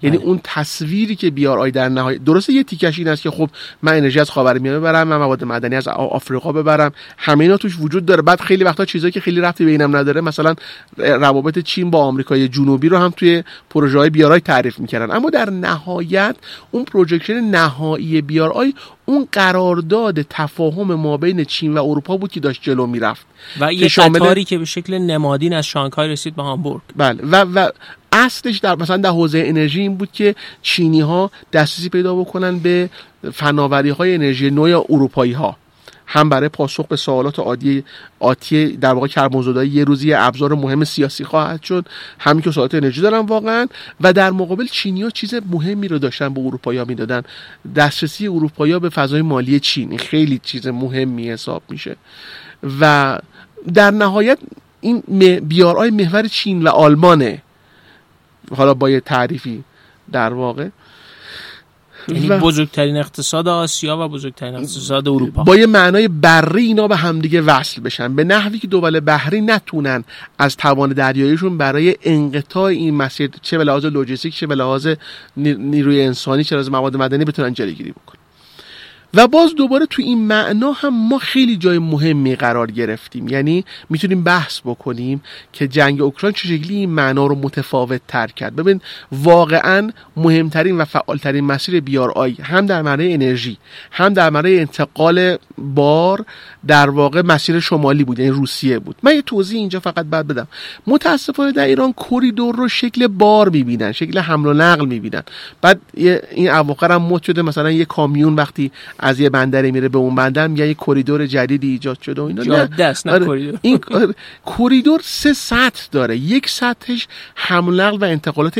یعنی بله. اون تصویری که BRI در نهایت درسته یه تیکش این است که خب من انرژی از خاورمیانه ببرم من مواد معدنی از آفریقا ببرم. همه اینا توش وجود داره. بعد خیلی وقتا چیزایی که خیلی ربطی به اینم نداره. مثلا روابط چین با آمریکای جنوبی رو هم توی پروژه های BRI تعریف می‌کردن. اما در نهایت اون projection نهایی BRI اون قرارداد تفاهم ما بین چین و اروپا بود که داشت جلو می‌رفت. و یه قطاری که به شکل نمادین از شانگهای رسید به هامبورگ. بله. و و اصلش در مثلا در حوزه انرژی این بود که چینی ها دسترسی پیدا بکنن به فناوری های انرژی نو اروپایی ها هم برای پاسخ به سوالات عادی آتی در واقع کربن یه روزی ابزار مهم سیاسی خواهد شد. همین که سوالات انرژی دارن واقعا و در مقابل چینی ها چیز مهمی رو داشتن به اروپایی می‌دادن. دسترسی اروپایی به فضای مالی چین. خیلی چیز مهمی حساب میشه. و در نهایت این بیارای محور چین و آلمانه. حالا با یه تعریفی در واقع. یعنی بزرگترین اقتصاد آسیا و بزرگترین اقتصاد اروپا. با یه معنای بری اینا به همدیگه وصل بشن. به نحوی که دول بحری نتونن از توان دریاییشون برای انقطاع این مسیر چه به لحاظ لوجستیک چه به لحاظ نیروی انسانی چه از مواد مدنی بتونن جلوگیری بکنن. و باز دوباره تو این معنا هم ما خیلی جای مهمی قرار گرفتیم. یعنی می‌تونیم بحث بکنیم که جنگ اوکراین چه شکلی این معنا رو متفاوت تر کرد. ببین واقعا مهمترین و فعالترین مسیر بیار آی هم در معنای انرژی هم در معنای انتقال بار در واقع مسیر شمالی بود یعنی روسیه بود. من یه توضیح اینجا فقط بعد بدم. متاسفانه در ایران کوریدور رو شکل بار می‌بینن شکل حمل و نقل می‌بینن. بعد این اواخر هم مد شده مثلا یه کامیون وقتی از یه بندری میره به اون بندر میگه یه کریدور جدیدی ایجاد شده و اینا. جاده است نه آره. این کریدور سه سطح داره. یک سطحش حمل نقل و انتقالات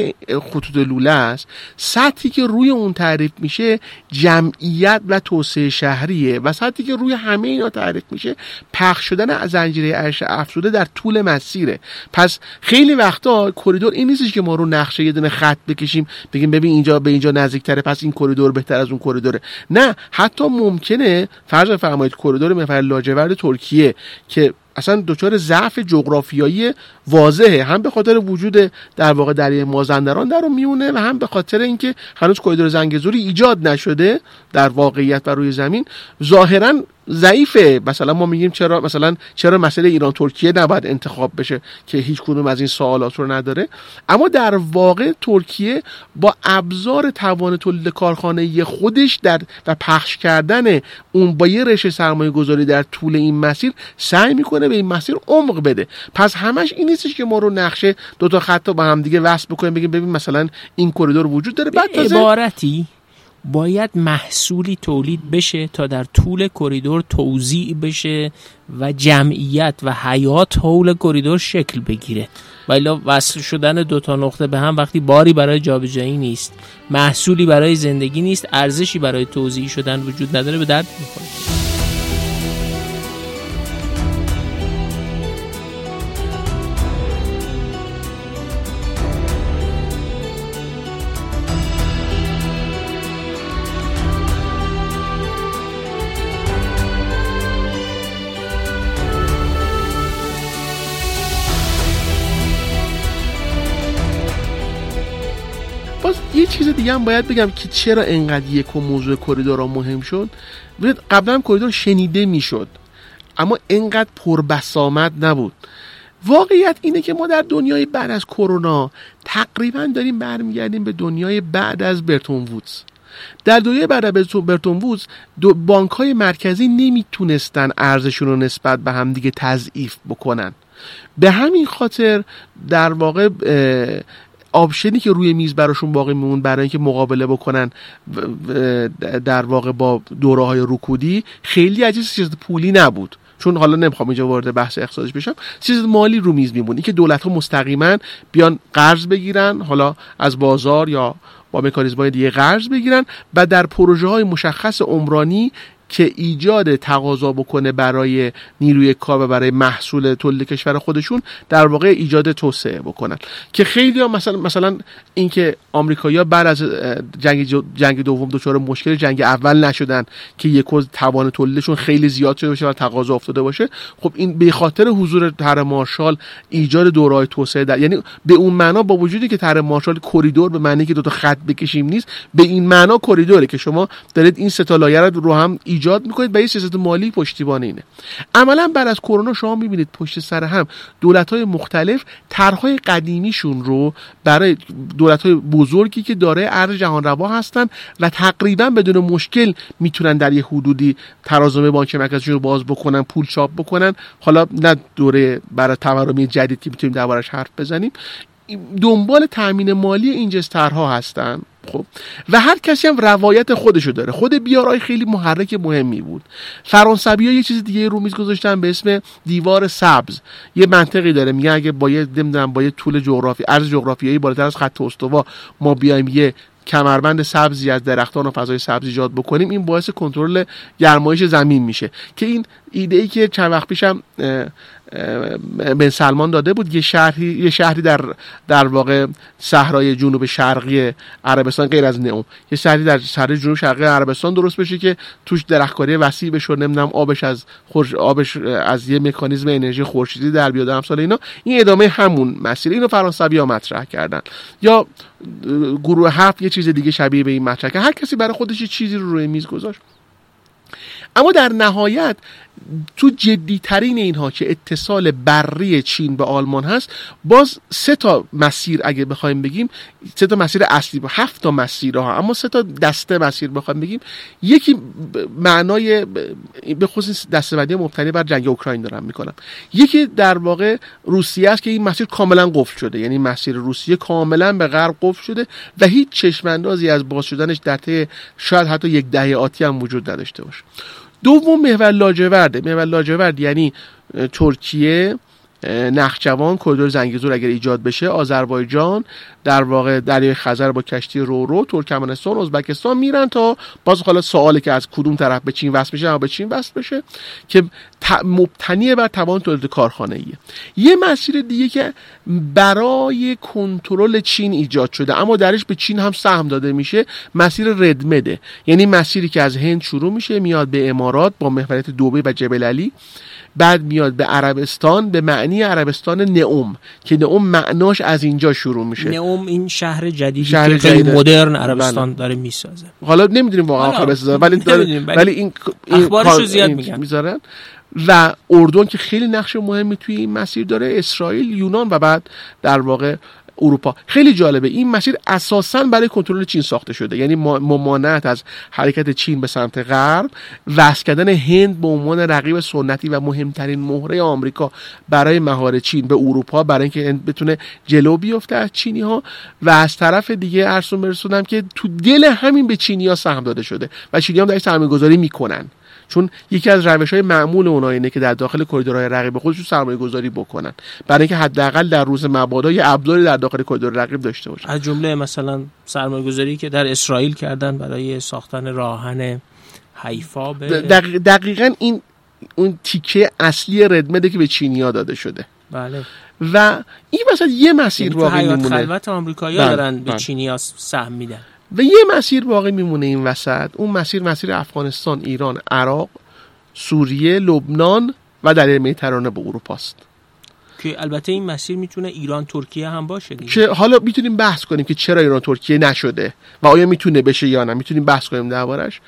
خطوط لوله است. سطحی که روی اون تعریف میشه جمعیت و توسعه شهریه و سطحی که روی همه اینا تعریف میشه پخش شدن از زنجیره ارش افزوده در طول مسیره. پس خیلی وقتا کریدور این نیستش که ما رو نقشه یه دونه خط بکشیم بگیم ببین اینجا به اینجا نزدیکتره پس این کریدور بهتر از اون کریدوره. نه حتی ممکنه فرض فرمایید کریدور محور لاجورد ترکیه که اصلا دچار ضعف جغرافیایی واضحه هم به خاطر وجود در واقع دریای مازندران در رو میونه و هم به خاطر اینکه هنوز کریدور زنگزوری ایجاد نشده در واقعیت و روی زمین. ظاهرا ضعیفه. مثلا ما میگیم چرا مثلا چرا مسئله ایران ترکیه نباید انتخاب بشه که هیچ کدوم از این سوالات رو نداره؟ اما در واقع ترکیه با ابزار توان تولید کارخانه خودش در و پخش کردن اون با یه رشته سرمایه گذاری در طول این مسیر سعی می‌کنه به این مسیر عمق بده. پس همش این نیستش که ما رو نقشه دو تا خط با هم دیگه وصل بکنیم بگیم ببین مثلا این کریدور وجود داره. بعد عبارتی باید محصولی تولید بشه تا در طول کریدور توزیع بشه و جمعیت و حیات حول کریدور شکل بگیره. ولی وصل شدن دو تا نقطه به هم وقتی باری برای جابجایی نیست. محصولی برای زندگی نیست. ارزشی برای توزیع شدن وجود نداره. به درد می‌خوره. چیز دیگه هم باید بگم که چرا انقدر یک و موضوع کریدورها مهم شد؟ قبلا هم کریدور شنیده می‌شد اما انقدر پربسامد نبود. واقعیت اینه که ما در دنیای بعد از کرونا تقریبا داریم برمیگردیم به دنیای بعد از برتون وودز. در دنیای بعد از برتون وودز بانک های مرکزی نمی‌تونستن ارزششون رو نسبت به همدیگه تضعیف بکنن. به همین خاطر در واقع آپشنی که روی میز براشون باقی میمون برای اینکه مقابله بکنن در واقع با دوره های رکودی خیلی عجیز چیز پولی نبود. چون حالا نمی‌خوام اینجا وارد بحث اقتصادش بشم. چیز مالی رو میز میمون که دولت ها مستقیما بیان قرض بگیرن حالا از بازار یا با مکانیزم دیگه قرض بگیرن و در پروژه های مشخص عمرانی که ایجاد تقاضا بکنه برای نیروی کار و برای محصول تولید کشور خودشون در واقع ایجاد توسعه بکنن. که خیلی ها مثلا مثلا اینکه آمریکایی‌ها بعد از جنگ جنگ دوم دچار مشکل جنگ اول نشدن که یک توان تولیدشون خیلی زیاد شده باشه و تقاضا افتاده باشه خب این به خاطر حضور طرح مارشال ایجاد دورای توسعه در یعنی به اون معنا با وجودی که طرح مارشال کریدور به معنی که دو تا خط بکشیم نیست به این معنا کریدوره که شما دارید این سه تا رو هم می‌کنید و این سیاست مالی پشتیبان اینه. عملا بعد از کرونا شما می‌بینید پشت سر هم دولت های مختلف طرحهای قدیمیشون رو برای دولت های بزرگی که داره ارز جهان روا هستن و تقریبا بدون مشکل می‌تونن در یه حدودی ترازم بانک مرکزی رو باز بکنن پول چاپ بکنن. حالا نه دوره برای تورمی جدید که می‌تونیم دربارش حرف بزنیم. دنبال تامین مالی این جسترها هستن. خب؟ و هر کسی هم روایت خودشو داره. خود بیارای خیلی محرک مهمی بود. فرانسوی ها یه چیز دیگه رو میز گذاشتن به اسم دیوار سبز. یه منطقی داره. میگه اگه با یه نمی‌دونم با یه طول جغرافی عرض جغرافیایی بالاتر از خط استوا ما بیایم یه کمربند سبزی از درختان و فضای سبز ایجاد بکنیم این باعث کنترل گرمایش زمین میشه. که این ایده ای که چند وقت پیشم بن سلمان داده بود. یه شهری یه شهری در در واقع صحرای جنوب شرقی عربستان غیر از نئوم یه شهری در صحرای جنوب شرقی عربستان درست بشه که توش درختکاری وسیع بشه نمی‌دونم آبش از خورش آبش از یه مکانیزم انرژی خورشیدی در بیاد امثال اینا. این ادامه همون مسیر. اینو فرانسوی ها مطرح کردن. یا گروه هفت یه چیز دیگه شبیه به این مطرح کرد هر کسی برای خودش چیزی رو روی میز گذاشت. اما در نهایت تو جدی ترین اینها که اتصال بری چین به آلمان هست باز سه تا مسیر اگه بخوایم بگیم سه تا مسیر اصلی با هفت تا مسیر ها اما سه تا دسته مسیر بخوایم بگیم. یکی معنای به خصوص دسته بندی مبتنی بر جنگ اوکراین دارم می‌کنم. یکی در واقع روسیه است که این مسیر کاملا قفل شده یعنی مسیر روسیه کاملا به غرب قفل شده و هیچ چشماندازی از باز شدنش در طی شاید حتی یک دهه آتی هم وجود نداشته باشه. دوم محور لاجورده محور لاجورد یعنی ترکیه. نخجوان کریدور زنگیزور اگر ایجاد بشه آذربایجان در واقع دریای خزر با کشتی رورو ترکمنستان ازبکستان میرن تا باز حالا سوالی که از کدوم طرف به چین وصل بشه به چین وصل بشه که مبتنی بر توان تولید کارخانه ایه. یه مسیر دیگه که برای کنترل چین ایجاد شده اما درش به چین هم سهم داده میشه مسیر ردمده یعنی مسیری که از هند شروع میشه میاد به امارات با محوریت دوبه و جبل علی بعد میاد به عربستان به معنی عربستان نئوم که نئوم معناش از اینجا شروع میشه. نئوم این شهر جدیدی شهر که خیلی مدرن عربستان بله. داره می‌سازه. حالا نمی‌دونیم واقعا آخر بسازه ولی ولی این اخبارشو زیاد میگن. می‌ذارن و اردن که خیلی نقش مهمی توی این مسیر داره اسرائیل یونان و بعد در واقع اروپا. خیلی جالبه. این مسیر اساسا برای کنترل چین ساخته شده. یعنی ممانعت از حرکت چین به سمت غرب وصل کردن هند به عنوان رقیب سنتی و مهمترین مهره آمریکا برای مهار چین به اروپا برای اینکه هند بتونه جلو بیفته از چینی ها و از طرف دیگه ارسون برسونم که تو دل همین به چینی ها سهم داده شده و چینی هم در سرمایه گذاری می‌کنن. چون یکی از روش های معمول اونها اینه که در داخل کریدورهای رقیب خودشون سرمایه گذاری بکنن. برای اینکه حداقل در روز مبادا یه ابزاری در داخل کریدور رقیب داشته باشن از جمله مثلا سرمایه گذاری که در اسرائیل کردن برای ساختن راهن حیفا به دقیقا این اون تیکه اصلی ردمده که به چینیا داده شده. بله. و این مثلا یه مسیر یعنی واقعی میمونه. خلوت آمریکایی‌ها بله. دارن به بله. چینیا سهم میدن. و یه مسیر باقی میمونه این وسط. اون مسیر مسیر افغانستان ایران عراق سوریه لبنان و در مدیترانه به اروپا است. که البته این مسیر می‌تونه ایران ترکیه هم باشه دیگه. که حالا می‌تونیم بحث کنیم که چرا ایران ترکیه نشده و آیا می‌تونه بشه یا نه. می‌تونیم بحث کنیم دربارش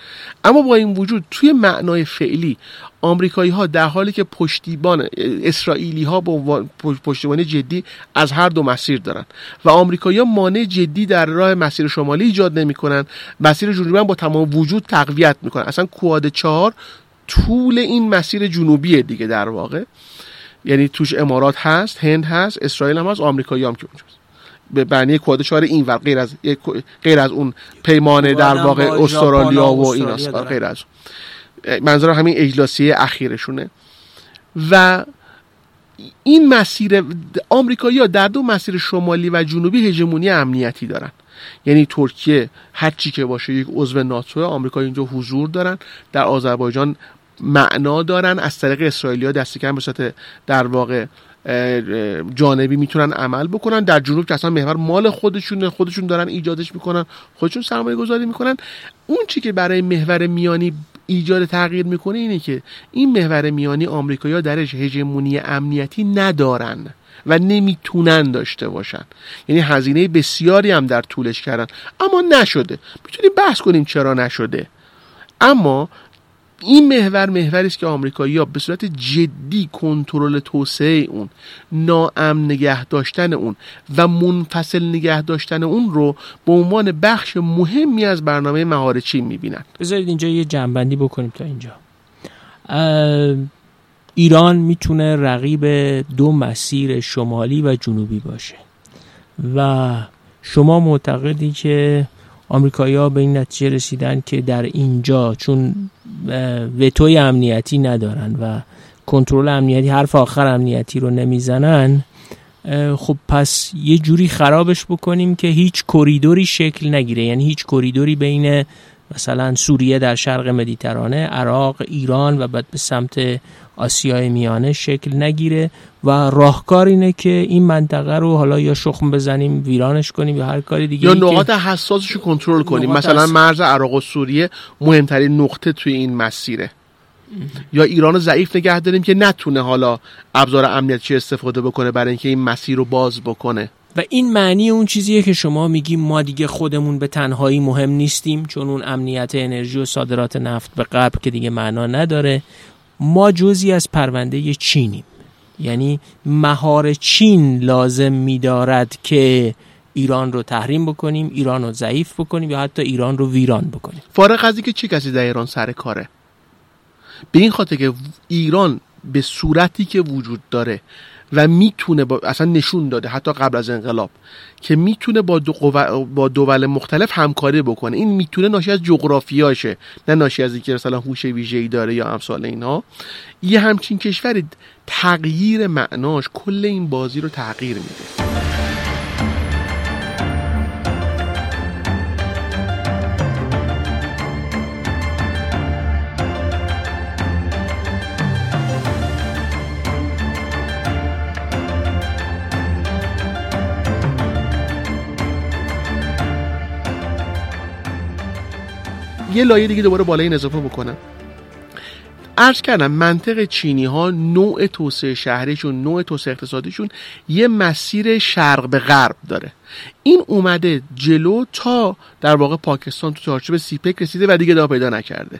اما با این وجود توی معنای فعلی آمریکایی ها در حالی که پشتیبان اسرائیلی ها با پشتیبانی جدی از هر دو مسیر دارن و آمریکایی ها مانع جدی در راه مسیر شمالی ایجاد نمی‌کنن مسیر جنوبی با تمام وجود تقویت می‌کنن. اصلا کواد چهار طول این مسیر جنوبیه دیگه در واقع. یعنی توش امارات هست هند هست اسرائیل هم هست آمریکایی هم که اونجاست به بنی کواد چهار این ور غیر از غیر از اون پیمان در واقع استرالیا و ایناست. غیر از منظور همین اجلاسی اخیرشونه. و این مسیر آمریکایی ها در دو مسیر شمالی و جنوبی هژمونی امنیتی دارن. یعنی ترکیه هر چی که باشه یک عضو ناتو آمریکا اینجا حضور دارن. در آذربایجان معنا دارن. از طریق اسرائیلیا دست کم به در واقع جانبی می‌تونن عمل بکنن. در جنوب که اصلا محور مال خودشون خودشون دارن ایجادش می‌کنن خودشون سرمایه گذاری می‌کنن. اون چی که برای محور میانی ایجاد تغییر می‌کنه اینه که این محور میانی آمریکایی‌ها درش هژمونی امنیتی ندارن و نمی‌تونن داشته باشن. یعنی هزینه بسیاری هم در طولش کردن. اما نشده. می‌تونیم بحث کنیم چرا نشده. اما این محور محوری است که آمریکایی‌ها به صورت جدی کنترل توسعه اون ناامن نگه داشتن اون و منفصل نگه داشتن اون رو به عنوان بخش مهمی از برنامه مهار چین می‌بینن. بذارید اینجا یه جنبندی بکنیم تا اینجا. ایران می‌تونه رقیب دو مسیر شمالی و جنوبی باشه و شما معتقدی که آمریکایی‌ها به این نتیجه رسیدن که در اینجا چون وتوی امنیتی ندارن و کنترل امنیتی حرف آخر امنیتی رو نمی‌زنن خب پس یه جوری خرابش بکنیم که هیچ کریدوری شکل نگیره. یعنی هیچ کریدوری بین مثلا سوریه در شرق مدیترانه عراق ایران و بعد به سمت آسیای میانه شکل نگیره و راهکار اینه که این منطقه رو حالا یا شخم بزنیم ویرانش کنیم یا هر کاری دیگه یا نقاط حساسش رو کنترل کنیم. مثلا مرز عراق و سوریه مهمترین نقطه توی این مسیره. یا ایران ضعیف نگه داریم که نتونه حالا ابزار امنیتی استفاده بکنه برای اینکه این مسیر رو باز بکنه. و این معنی اون چیزیه که شما میگیم ما دیگه خودمون به تنهایی مهم نیستیم چون اون امنیت انرژی و صادرات نفت به غرب که دیگه معنا نداره. ما جزی از پرونده چینیم. یعنی مهار چین لازم میدارد که ایران رو تحریم بکنیم ایران رو ضعیف بکنیم یا حتی ایران رو ویران بکنیم. فارغ از که چه کسی در ایران سر کاره؟ به این خاطر که ایران به صورتی که وجود داره و می‌تونه با اصلا نشون داده حتی قبل از انقلاب که می‌تونه با دو با دول مختلف همکاری بکنه. این می‌تونه ناشی از جغرافیاشه نه ناشی از اینکه مثلا هوش ویژه‌ای داره یا امثال اینها. یه همچین کشوری تغییر معناش کل این بازی رو تغییر میده. یه لایه دیگه دوباره بالای این اضافه بکنم. عرض کردم منطق چینی ها نوع توسعه شهریشون نوع توسعه اقتصادیشون یه مسیر شرق به غرب داره. این اومده جلو تا در واقع پاکستان تو چارچوب سیپک رسیده و دیگه دا پیدا نکرده.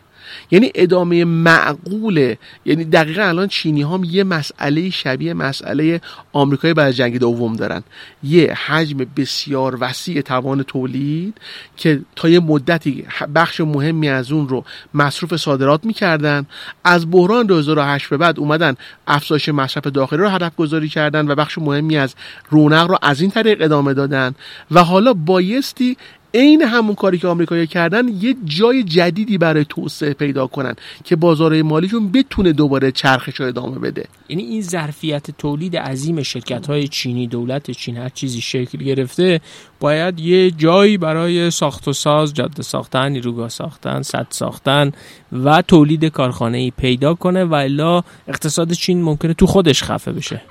یعنی ادامه معقوله. یعنی دقیقا الان چینی هم یه مسئله شبیه مسئله آمریکای بعد جنگ دوم دارن. یه حجم بسیار وسیع توان تولید که تا یه مدتی بخش مهمی از اون رو مصروف صادرات می‌کردن. از بحران 2008 به بعد اومدن افزایش مصرف داخلی رو هدف گذاری کردن و بخش مهمی از رونق رو از این طریق ادامه دادن. و حالا بایستی عین همون کاری که آمریکایی کردن یه جای جدیدی برای توسعه پیدا کنن که بازار مالیشون بتونه دوباره چرخش رو ادامه بده. یعنی این ظرفیت تولید عظیم شرکت های چینی دولت چین هر چیزی شکل گرفته باید یه جایی برای ساخت و ساز جاده ساختن نیروگاه ساختن سد ساختن و تولید کارخانه ای پیدا کنه و الا اقتصاد چین ممکنه تو خودش خفه بشه.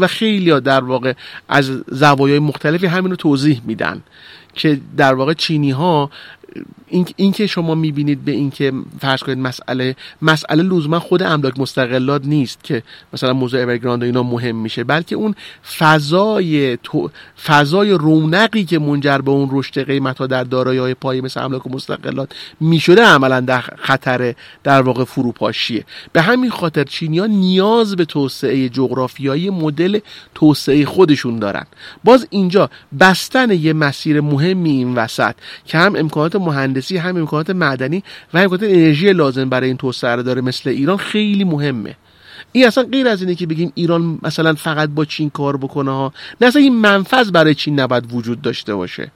و خیلی در واقع از زوایای مختلفی همین رو توضیح میدن. که در واقع چینی ها این اینکه شما می‌بینید به اینکه فرض کنید مسئله مسئله لزوما خود املاک مستقلات نیست که مثلا موضوع اورگراند و اینا مهم میشه بلکه اون فضای فضای رونقی که منجر به اون رشد قیمت ها در دارایی های پایه مثل املاک مستقلات می‌شده عملا در خطر در واقع فروپاشیه. به همین خاطر چینیا نیاز به توسعه جغرافیایی مدل توسعه خودشون دارن. باز اینجا بستن یه مسیر مهمی این وسط که هم امکانات مهندسی هم امکانات معدنی و امکانات انرژی لازم برای این توسعه رو داره مثل ایران خیلی مهمه. این اصلا غیر از اینه که بگیم ایران مثلا فقط با چین کار بکنه ها. نه اصلا این منفذ برای چین نباید وجود داشته باشه.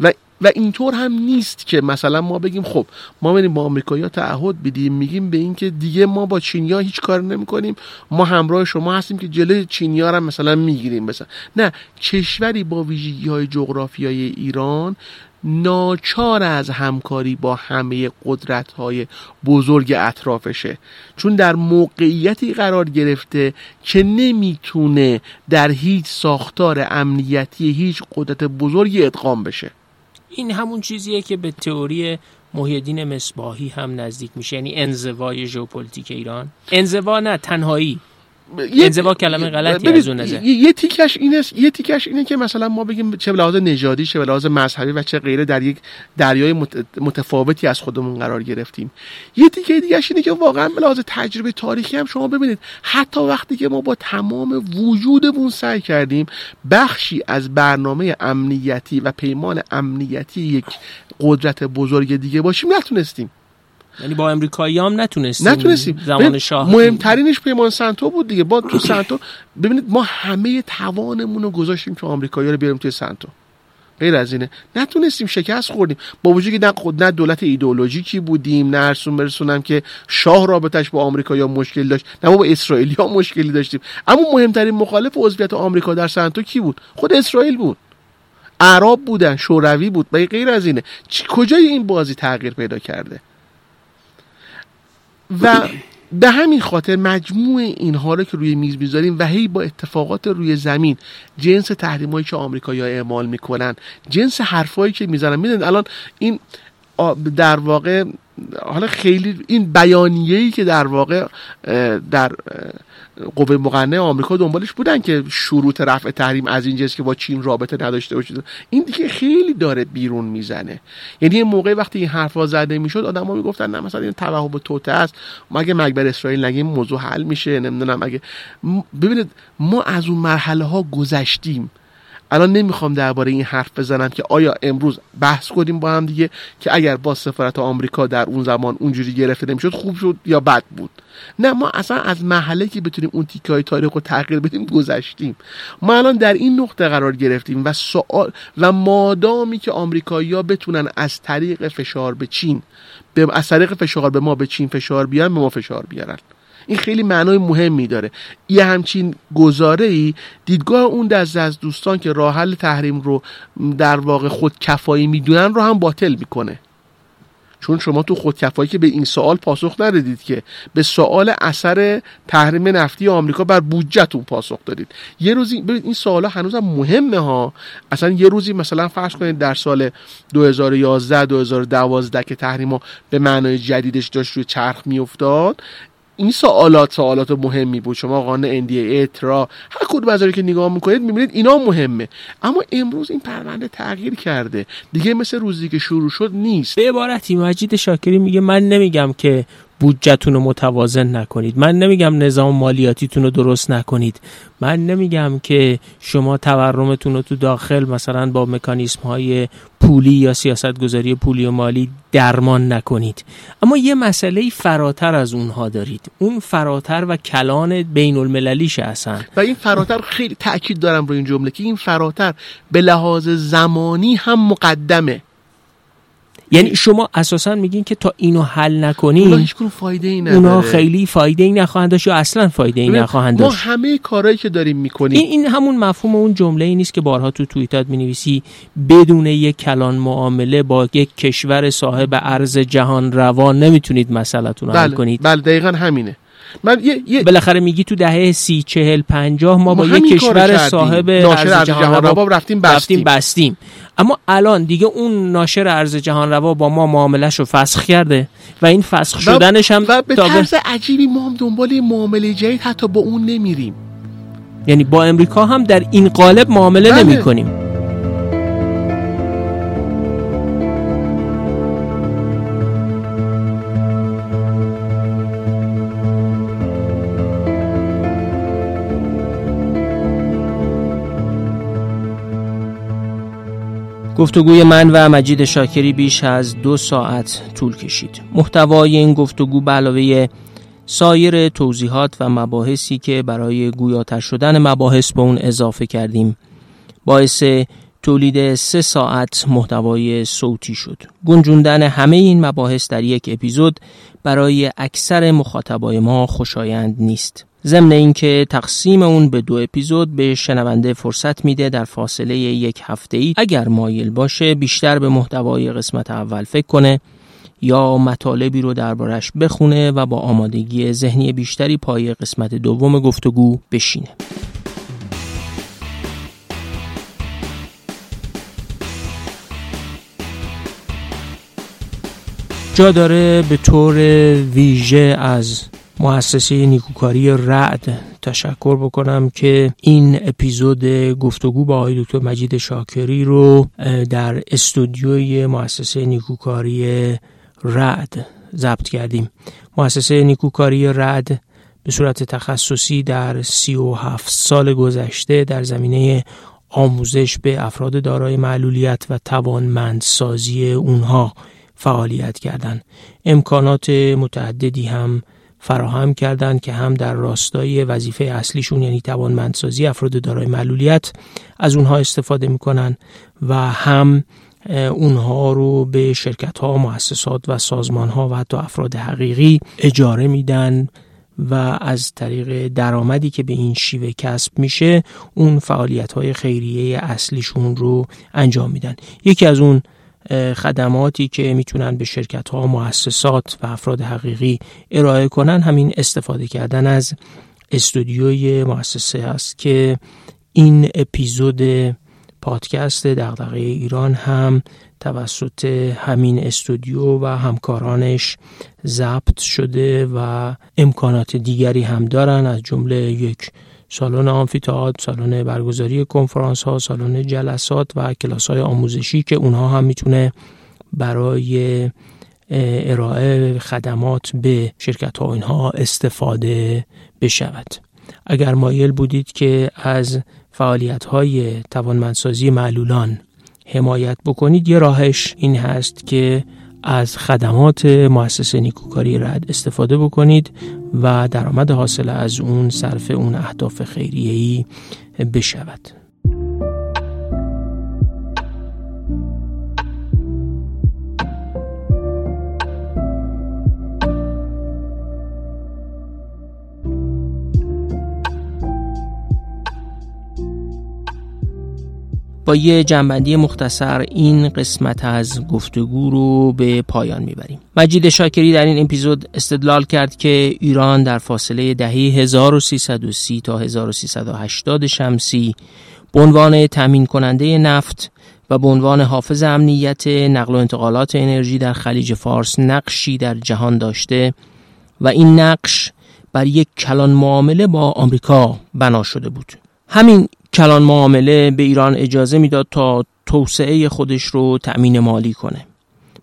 و و اینطور هم نیست که مثلا ما بگیم خب ما بریم با آمریکایی‌ها تعهد بدیم میگیم به اینکه دیگه ما با چینیا هیچ کار نمی‌کنیم. ما همراه شما هستیم که جلوی چینیا رو مثلا می‌گیریم. مثلا نه کشوری با ویژگی های جغرافیایی ایران ناچار از همکاری با همه قدرت های بزرگ اطرافشه. چون در موقعیتی قرار گرفته که نمی‌تونه در هیچ ساختار امنیتی هیچ قدرت بزرگی ادغام بشه. این همون چیزیه که به تئوری محیدین مصباحی هم نزدیک میشه یعنی انزوای ژئوپلیتیک ایران. انزوا نه تنهایی. انزوا کلمه غلطی از اون نظر. یه تیکش اینه یه تیکش اینه که مثلا ما بگیم چه لحاظ نژادی چه لحاظ مذهبی و چه غیره در یک دریای متفاوتی از خودمون قرار گرفتیم. یه تیکه دیگهش اینه که واقعا به لحاظ تجربه تاریخی هم شما ببینید حتی وقتی که ما با تمام وجودمون سعی کردیم بخشی از برنامه امنیتی و پیمان امنیتی یک قدرت بزرگ دیگه باشیم نتونستیم. یعنی با امریکایی هم نتونستیم نتونستیم. زمان شاه مهمترینش پیمان سنتو بود دیگه. با تو سنتو ببینید ما همه توانمون رو گذاشتیم که آمریکایی رو بیاریم توی سنتو غیر از اینه. نتونستیم شکست خوردیم. با وجودی که نه خود نه دولت ایدئولوژیکی بودیم نه ارسون برسونم که شاه رابطش با آمریکا یا مشکل داشت نه ما با اسرائیلی ها مشکلی داشتیم. اما مهمترین مخالف عضویت آمریکا در سنتو کی بود؟ خود اسرائیل بود. عرب بودن شوروی بود. و غیر از اینه. کجای این بازی تغییر پیدا کرده؟ و به همین خاطر مجموع اینها رو که روی میز می‌ذاریم و هی با اتفاقات روی زمین جنس تحریمایی که آمریکایی‌ها اعمال می‌کنن جنس حرفایی که می‌زنن. می‌دونید الان این در واقع حالا خیلی این بیانیه‌ای که در واقع در قوه مقننه آمریکا دنبالش بودن که شروط رفع تحریم از این جنس که با چین رابطه نداشته باشید این دیگه خیلی داره بیرون می‌زنه. یعنی یه موقع وقتی این حرفا زده می‌شد آدما می‌گفتن نه مثلا این توهم توته است. مگه مگبر اسرائیل نگیم موضوع حل میشه؟ نمی‌دونم اگه ببینید ما از اون مرحله ها گذشتیم. الان نمی‌خوام درباره این حرف بزنم که آیا امروز بحث کنیم با هم دیگه که اگر با سفارت آمریکا در اون زمان اونجوری گرفته نمی‌شد خوب شد یا بد بود؟ نه ما اصلا از محله که بتونیم اون تیکه های تاریخ رو تغییر بدیم گذشتیم. ما الان در این نقطه قرار گرفتیم و سوال و مادامی که آمریکایی‌ها بتونن از طریق فشار به چین به از طریق فشار به ما به چین فشار بیارن به ما فشار بیارن. این خیلی معنای مهمی داره. یه همچین گزاره ای دیدگاه اون دست از دوستان که راه حل تحریم رو در واقع خود کفایی می‌دونن رو هم باطل می‌کنه. چون شما تو خودکفایی که به این سوال پاسخ ندادید که به سوال اثر تحریم نفتی آمریکا بر بودجهتون پاسخ دادید. یه روزی ببینید این سوالا هنوز هم مهمه ها. اصلا یه روزی مثلا فرض کنید در سال 2011 2012 که تحریم به معنای جدیدش داشت روی چرخ میافتاد این سوالات سوالات مهمی بود. شما قانون NDA اترا هر کدوم از که نگاه می‌کنید می‌بینید اینا مهمه. اما امروز این پرونده تغییر کرده. دیگه مثل روزی که شروع شد نیست. به عبارتی مجید شاکری میگه من نمیگم که بودجهتون رو متوازن نکنید. من نمیگم نظام مالیاتیتون رو درست نکنید. من نمیگم که شما تورمتون رو تو داخل مثلا با مکانیسم های پولی یا سیاست گذاری پولی و مالی درمان نکنید. اما یه مسئله فراتر از اونها دارید. اون فراتر و کلان بین المللیش هستن. و این فراتر خیلی تاکید دارم روی این جمله که این فراتر به لحاظ زمانی هم مقدمه. یعنی شما اساسا میگین که تا اینو حل نکنین هیچ فایده ای نداره. اونا خیلی فایده ای نخواهند داشت یا اصلا فایده ای نخواهند داشت؟ ما همه کارهایی که داریم می‌کنیم. این, این همون مفهوم اون جمله ای نیست که بارها تو توییتات می‌نویسی بدون یک کلان معامله با یک کشور صاحب ارز جهان روان نمی‌تونید مسئلهتون رو بله، حل کنید. بله دقیقا همینه. من یه, یه بالاخره میگی تو دهه سی چهل پنجاه ما با ما یه همین کارو کشور. صاحب ناشر جهان روا رفتیم بستیم. رفتیم بستیم اما الان دیگه اون ناشر ارز جهان روا با ما معاملش رو فسخ کرده و این فسخ شدنش هم و به طرز عجیبی ما هم دنبال یه معامله جدید حتی با اون نمیریم یعنی با امریکا هم در این قالب معامله بله. نمی کنیم گفتگوی من و مجید شاکری بیش از دو ساعت طول کشید. محتوای این گفتگو به علاوه سایر توضیحات و مباحثی که برای گویاتر شدن مباحث به اون اضافه کردیم باعث تولید سه ساعت محتوای صوتی شد. گنجوندن همه این مباحث در یک اپیزود برای اکثر مخاطبای ما خوشایند نیست. ضمن اینکه تقسیم اون به دو اپیزود به شنونده فرصت میده در فاصله یک هفته ای اگر مایل باشه بیشتر به محتوای قسمت اول فکر کنه یا مطالبی رو دربارش بخونه و با آمادگی ذهنی بیشتری پای قسمت دوم گفتگو بشینه. جا داره به طور ویژه از مؤسسه نیکوکاری رعد تشکر بکنم که این اپیزود گفتگو با آقای دکتر مجید شاکری رو در استودیوی مؤسسه نیکوکاری رعد ضبط کردیم. مؤسسه نیکوکاری رعد به صورت تخصصی در سی و هفت سال گذشته در زمینه آموزش به افراد دارای معلولیت و توانمندسازی اونها فعالیت کردند. امکانات متعددی هم فراهم کردند که هم در راستای وظیفه اصلیشون یعنی توانمندسازی افراد دارای معلولیت از اونها استفاده می‌کنن و هم اونها رو به شرکت ها، مؤسسات و سازمان ها و حتی افراد حقیقی اجاره میدن و از طریق درآمدی که به این شیوه کسب میشه اون فعالیت های خیریه اصلیشون رو انجام میدن یکی از اون خدماتی که می‌تونن به شرکت ها مؤسسات و افراد حقیقی ارائه کنن همین استفاده کردن از استودیوی مؤسسه است که این اپیزود پادکست دغدغه ایران هم توسط همین استودیو و همکارانش ضبط شده و امکانات دیگری هم دارن از جمله یک سالن آمفیتئاتر، سالن برگزاری کنفرانس ها، سالن جلسات و کلاس های آموزشی که اونها هم می‌تونه برای ارائه خدمات به شرکت ها اینها استفاده بشود. اگر مایل بودید که از فعالیت های توانمندسازی معلولان حمایت بکنید یه راهش این هست که از خدمات مؤسسه نیکوکاری رد استفاده بکنید و درآمد حاصل از اون صرف اون اهداف خیریه‌ای بشود. با یه جنبندی مختصر این قسمت از گفتگو رو به پایان می‌بریم. مجید شاکری در این اپیزود استدلال کرد که ایران در فاصله دهه 1330 تا 1380 شمسی به عنوان تامین کننده نفت و به عنوان حافظ امنیت نقل و انتقالات انرژی در خلیج فارس نقشی در جهان داشته و این نقش بر یک کلان معامله با آمریکا بنا شده بود. همین کلان معامله به ایران اجازه می‌داد تا توسعه خودش رو تأمین مالی کنه.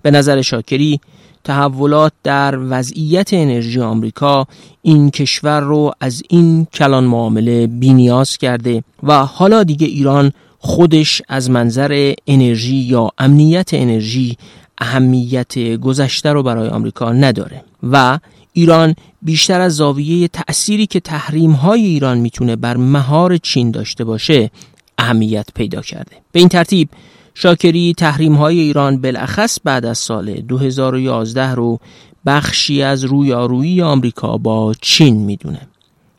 به نظر شاکری تحولات در وضعیت انرژی آمریکا این کشور رو از این کلان معامله بینیاز کرده و حالا دیگه ایران خودش از منظر انرژی یا امنیت انرژی اهمیت گذشته رو برای آمریکا نداره و ایران بیشتر از زاویه تأثیری که تحریم های ایران می‌تونه بر مهار چین داشته باشه اهمیت پیدا کرده. به این ترتیب شاکری تحریم های ایران بالاخص بعد از سال 2011 رو بخشی از رویارویی آمریکا با چین می‌دونه.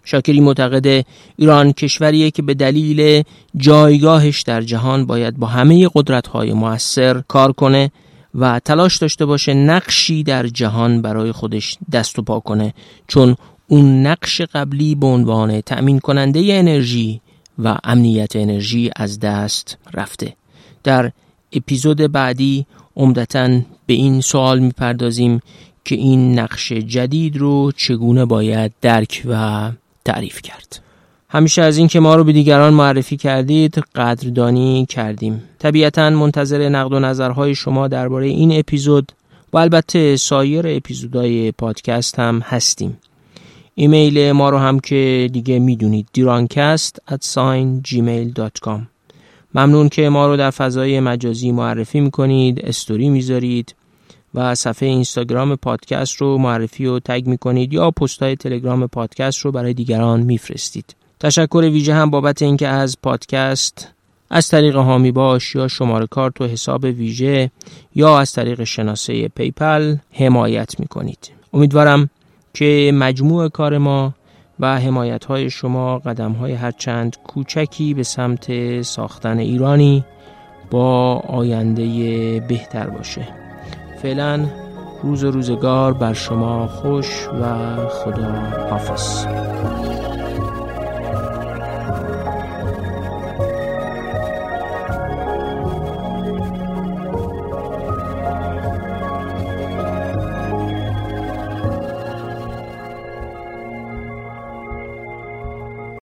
شاکری معتقد ایران کشوریه که به دلیل جایگاهش در جهان باید با همه قدرت‌های موثر کار کنه و تلاش داشته باشه نقشی در جهان برای خودش دست و پا کنه. چون اون نقش قبلی به عنوان تأمین کننده انرژی و امنیت انرژی از دست رفته. در اپیزود بعدی عمدتا به این سوال می‌پردازیم که این نقش جدید رو چگونه باید درک و تعریف کرد. همیشه از اینکه ما رو به دیگران معرفی کردید قدردانی کردیم. طبیعتا منتظر نقد و نظرهای شما درباره این اپیزود و البته سایر اپیزودهای پادکست هم هستیم. ایمیل ما رو هم که دیگه می‌دونید دیرانکست at gmail.com ممنون که ما رو در فضای مجازی معرفی می‌کنید استوری می‌ذارید و صفحه اینستاگرام پادکست رو معرفی و تگ می‌کنید یا پست های تلگرام پادکست رو برای دیگران میفرستید. تشکر ویژه هم بابت اینکه از پادکست از طریق هامی باش یا شماره کارت و حساب ویژه یا از طریق شناسه پیپل حمایت می‌کنید. امیدوارم که مجموع کار ما و حمایت های شما قدم های هرچند کوچکی به سمت ساختن ایرانی با آینده بهتر باشه. فعلا روز روزگار بر شما خوش و خدا حافظ.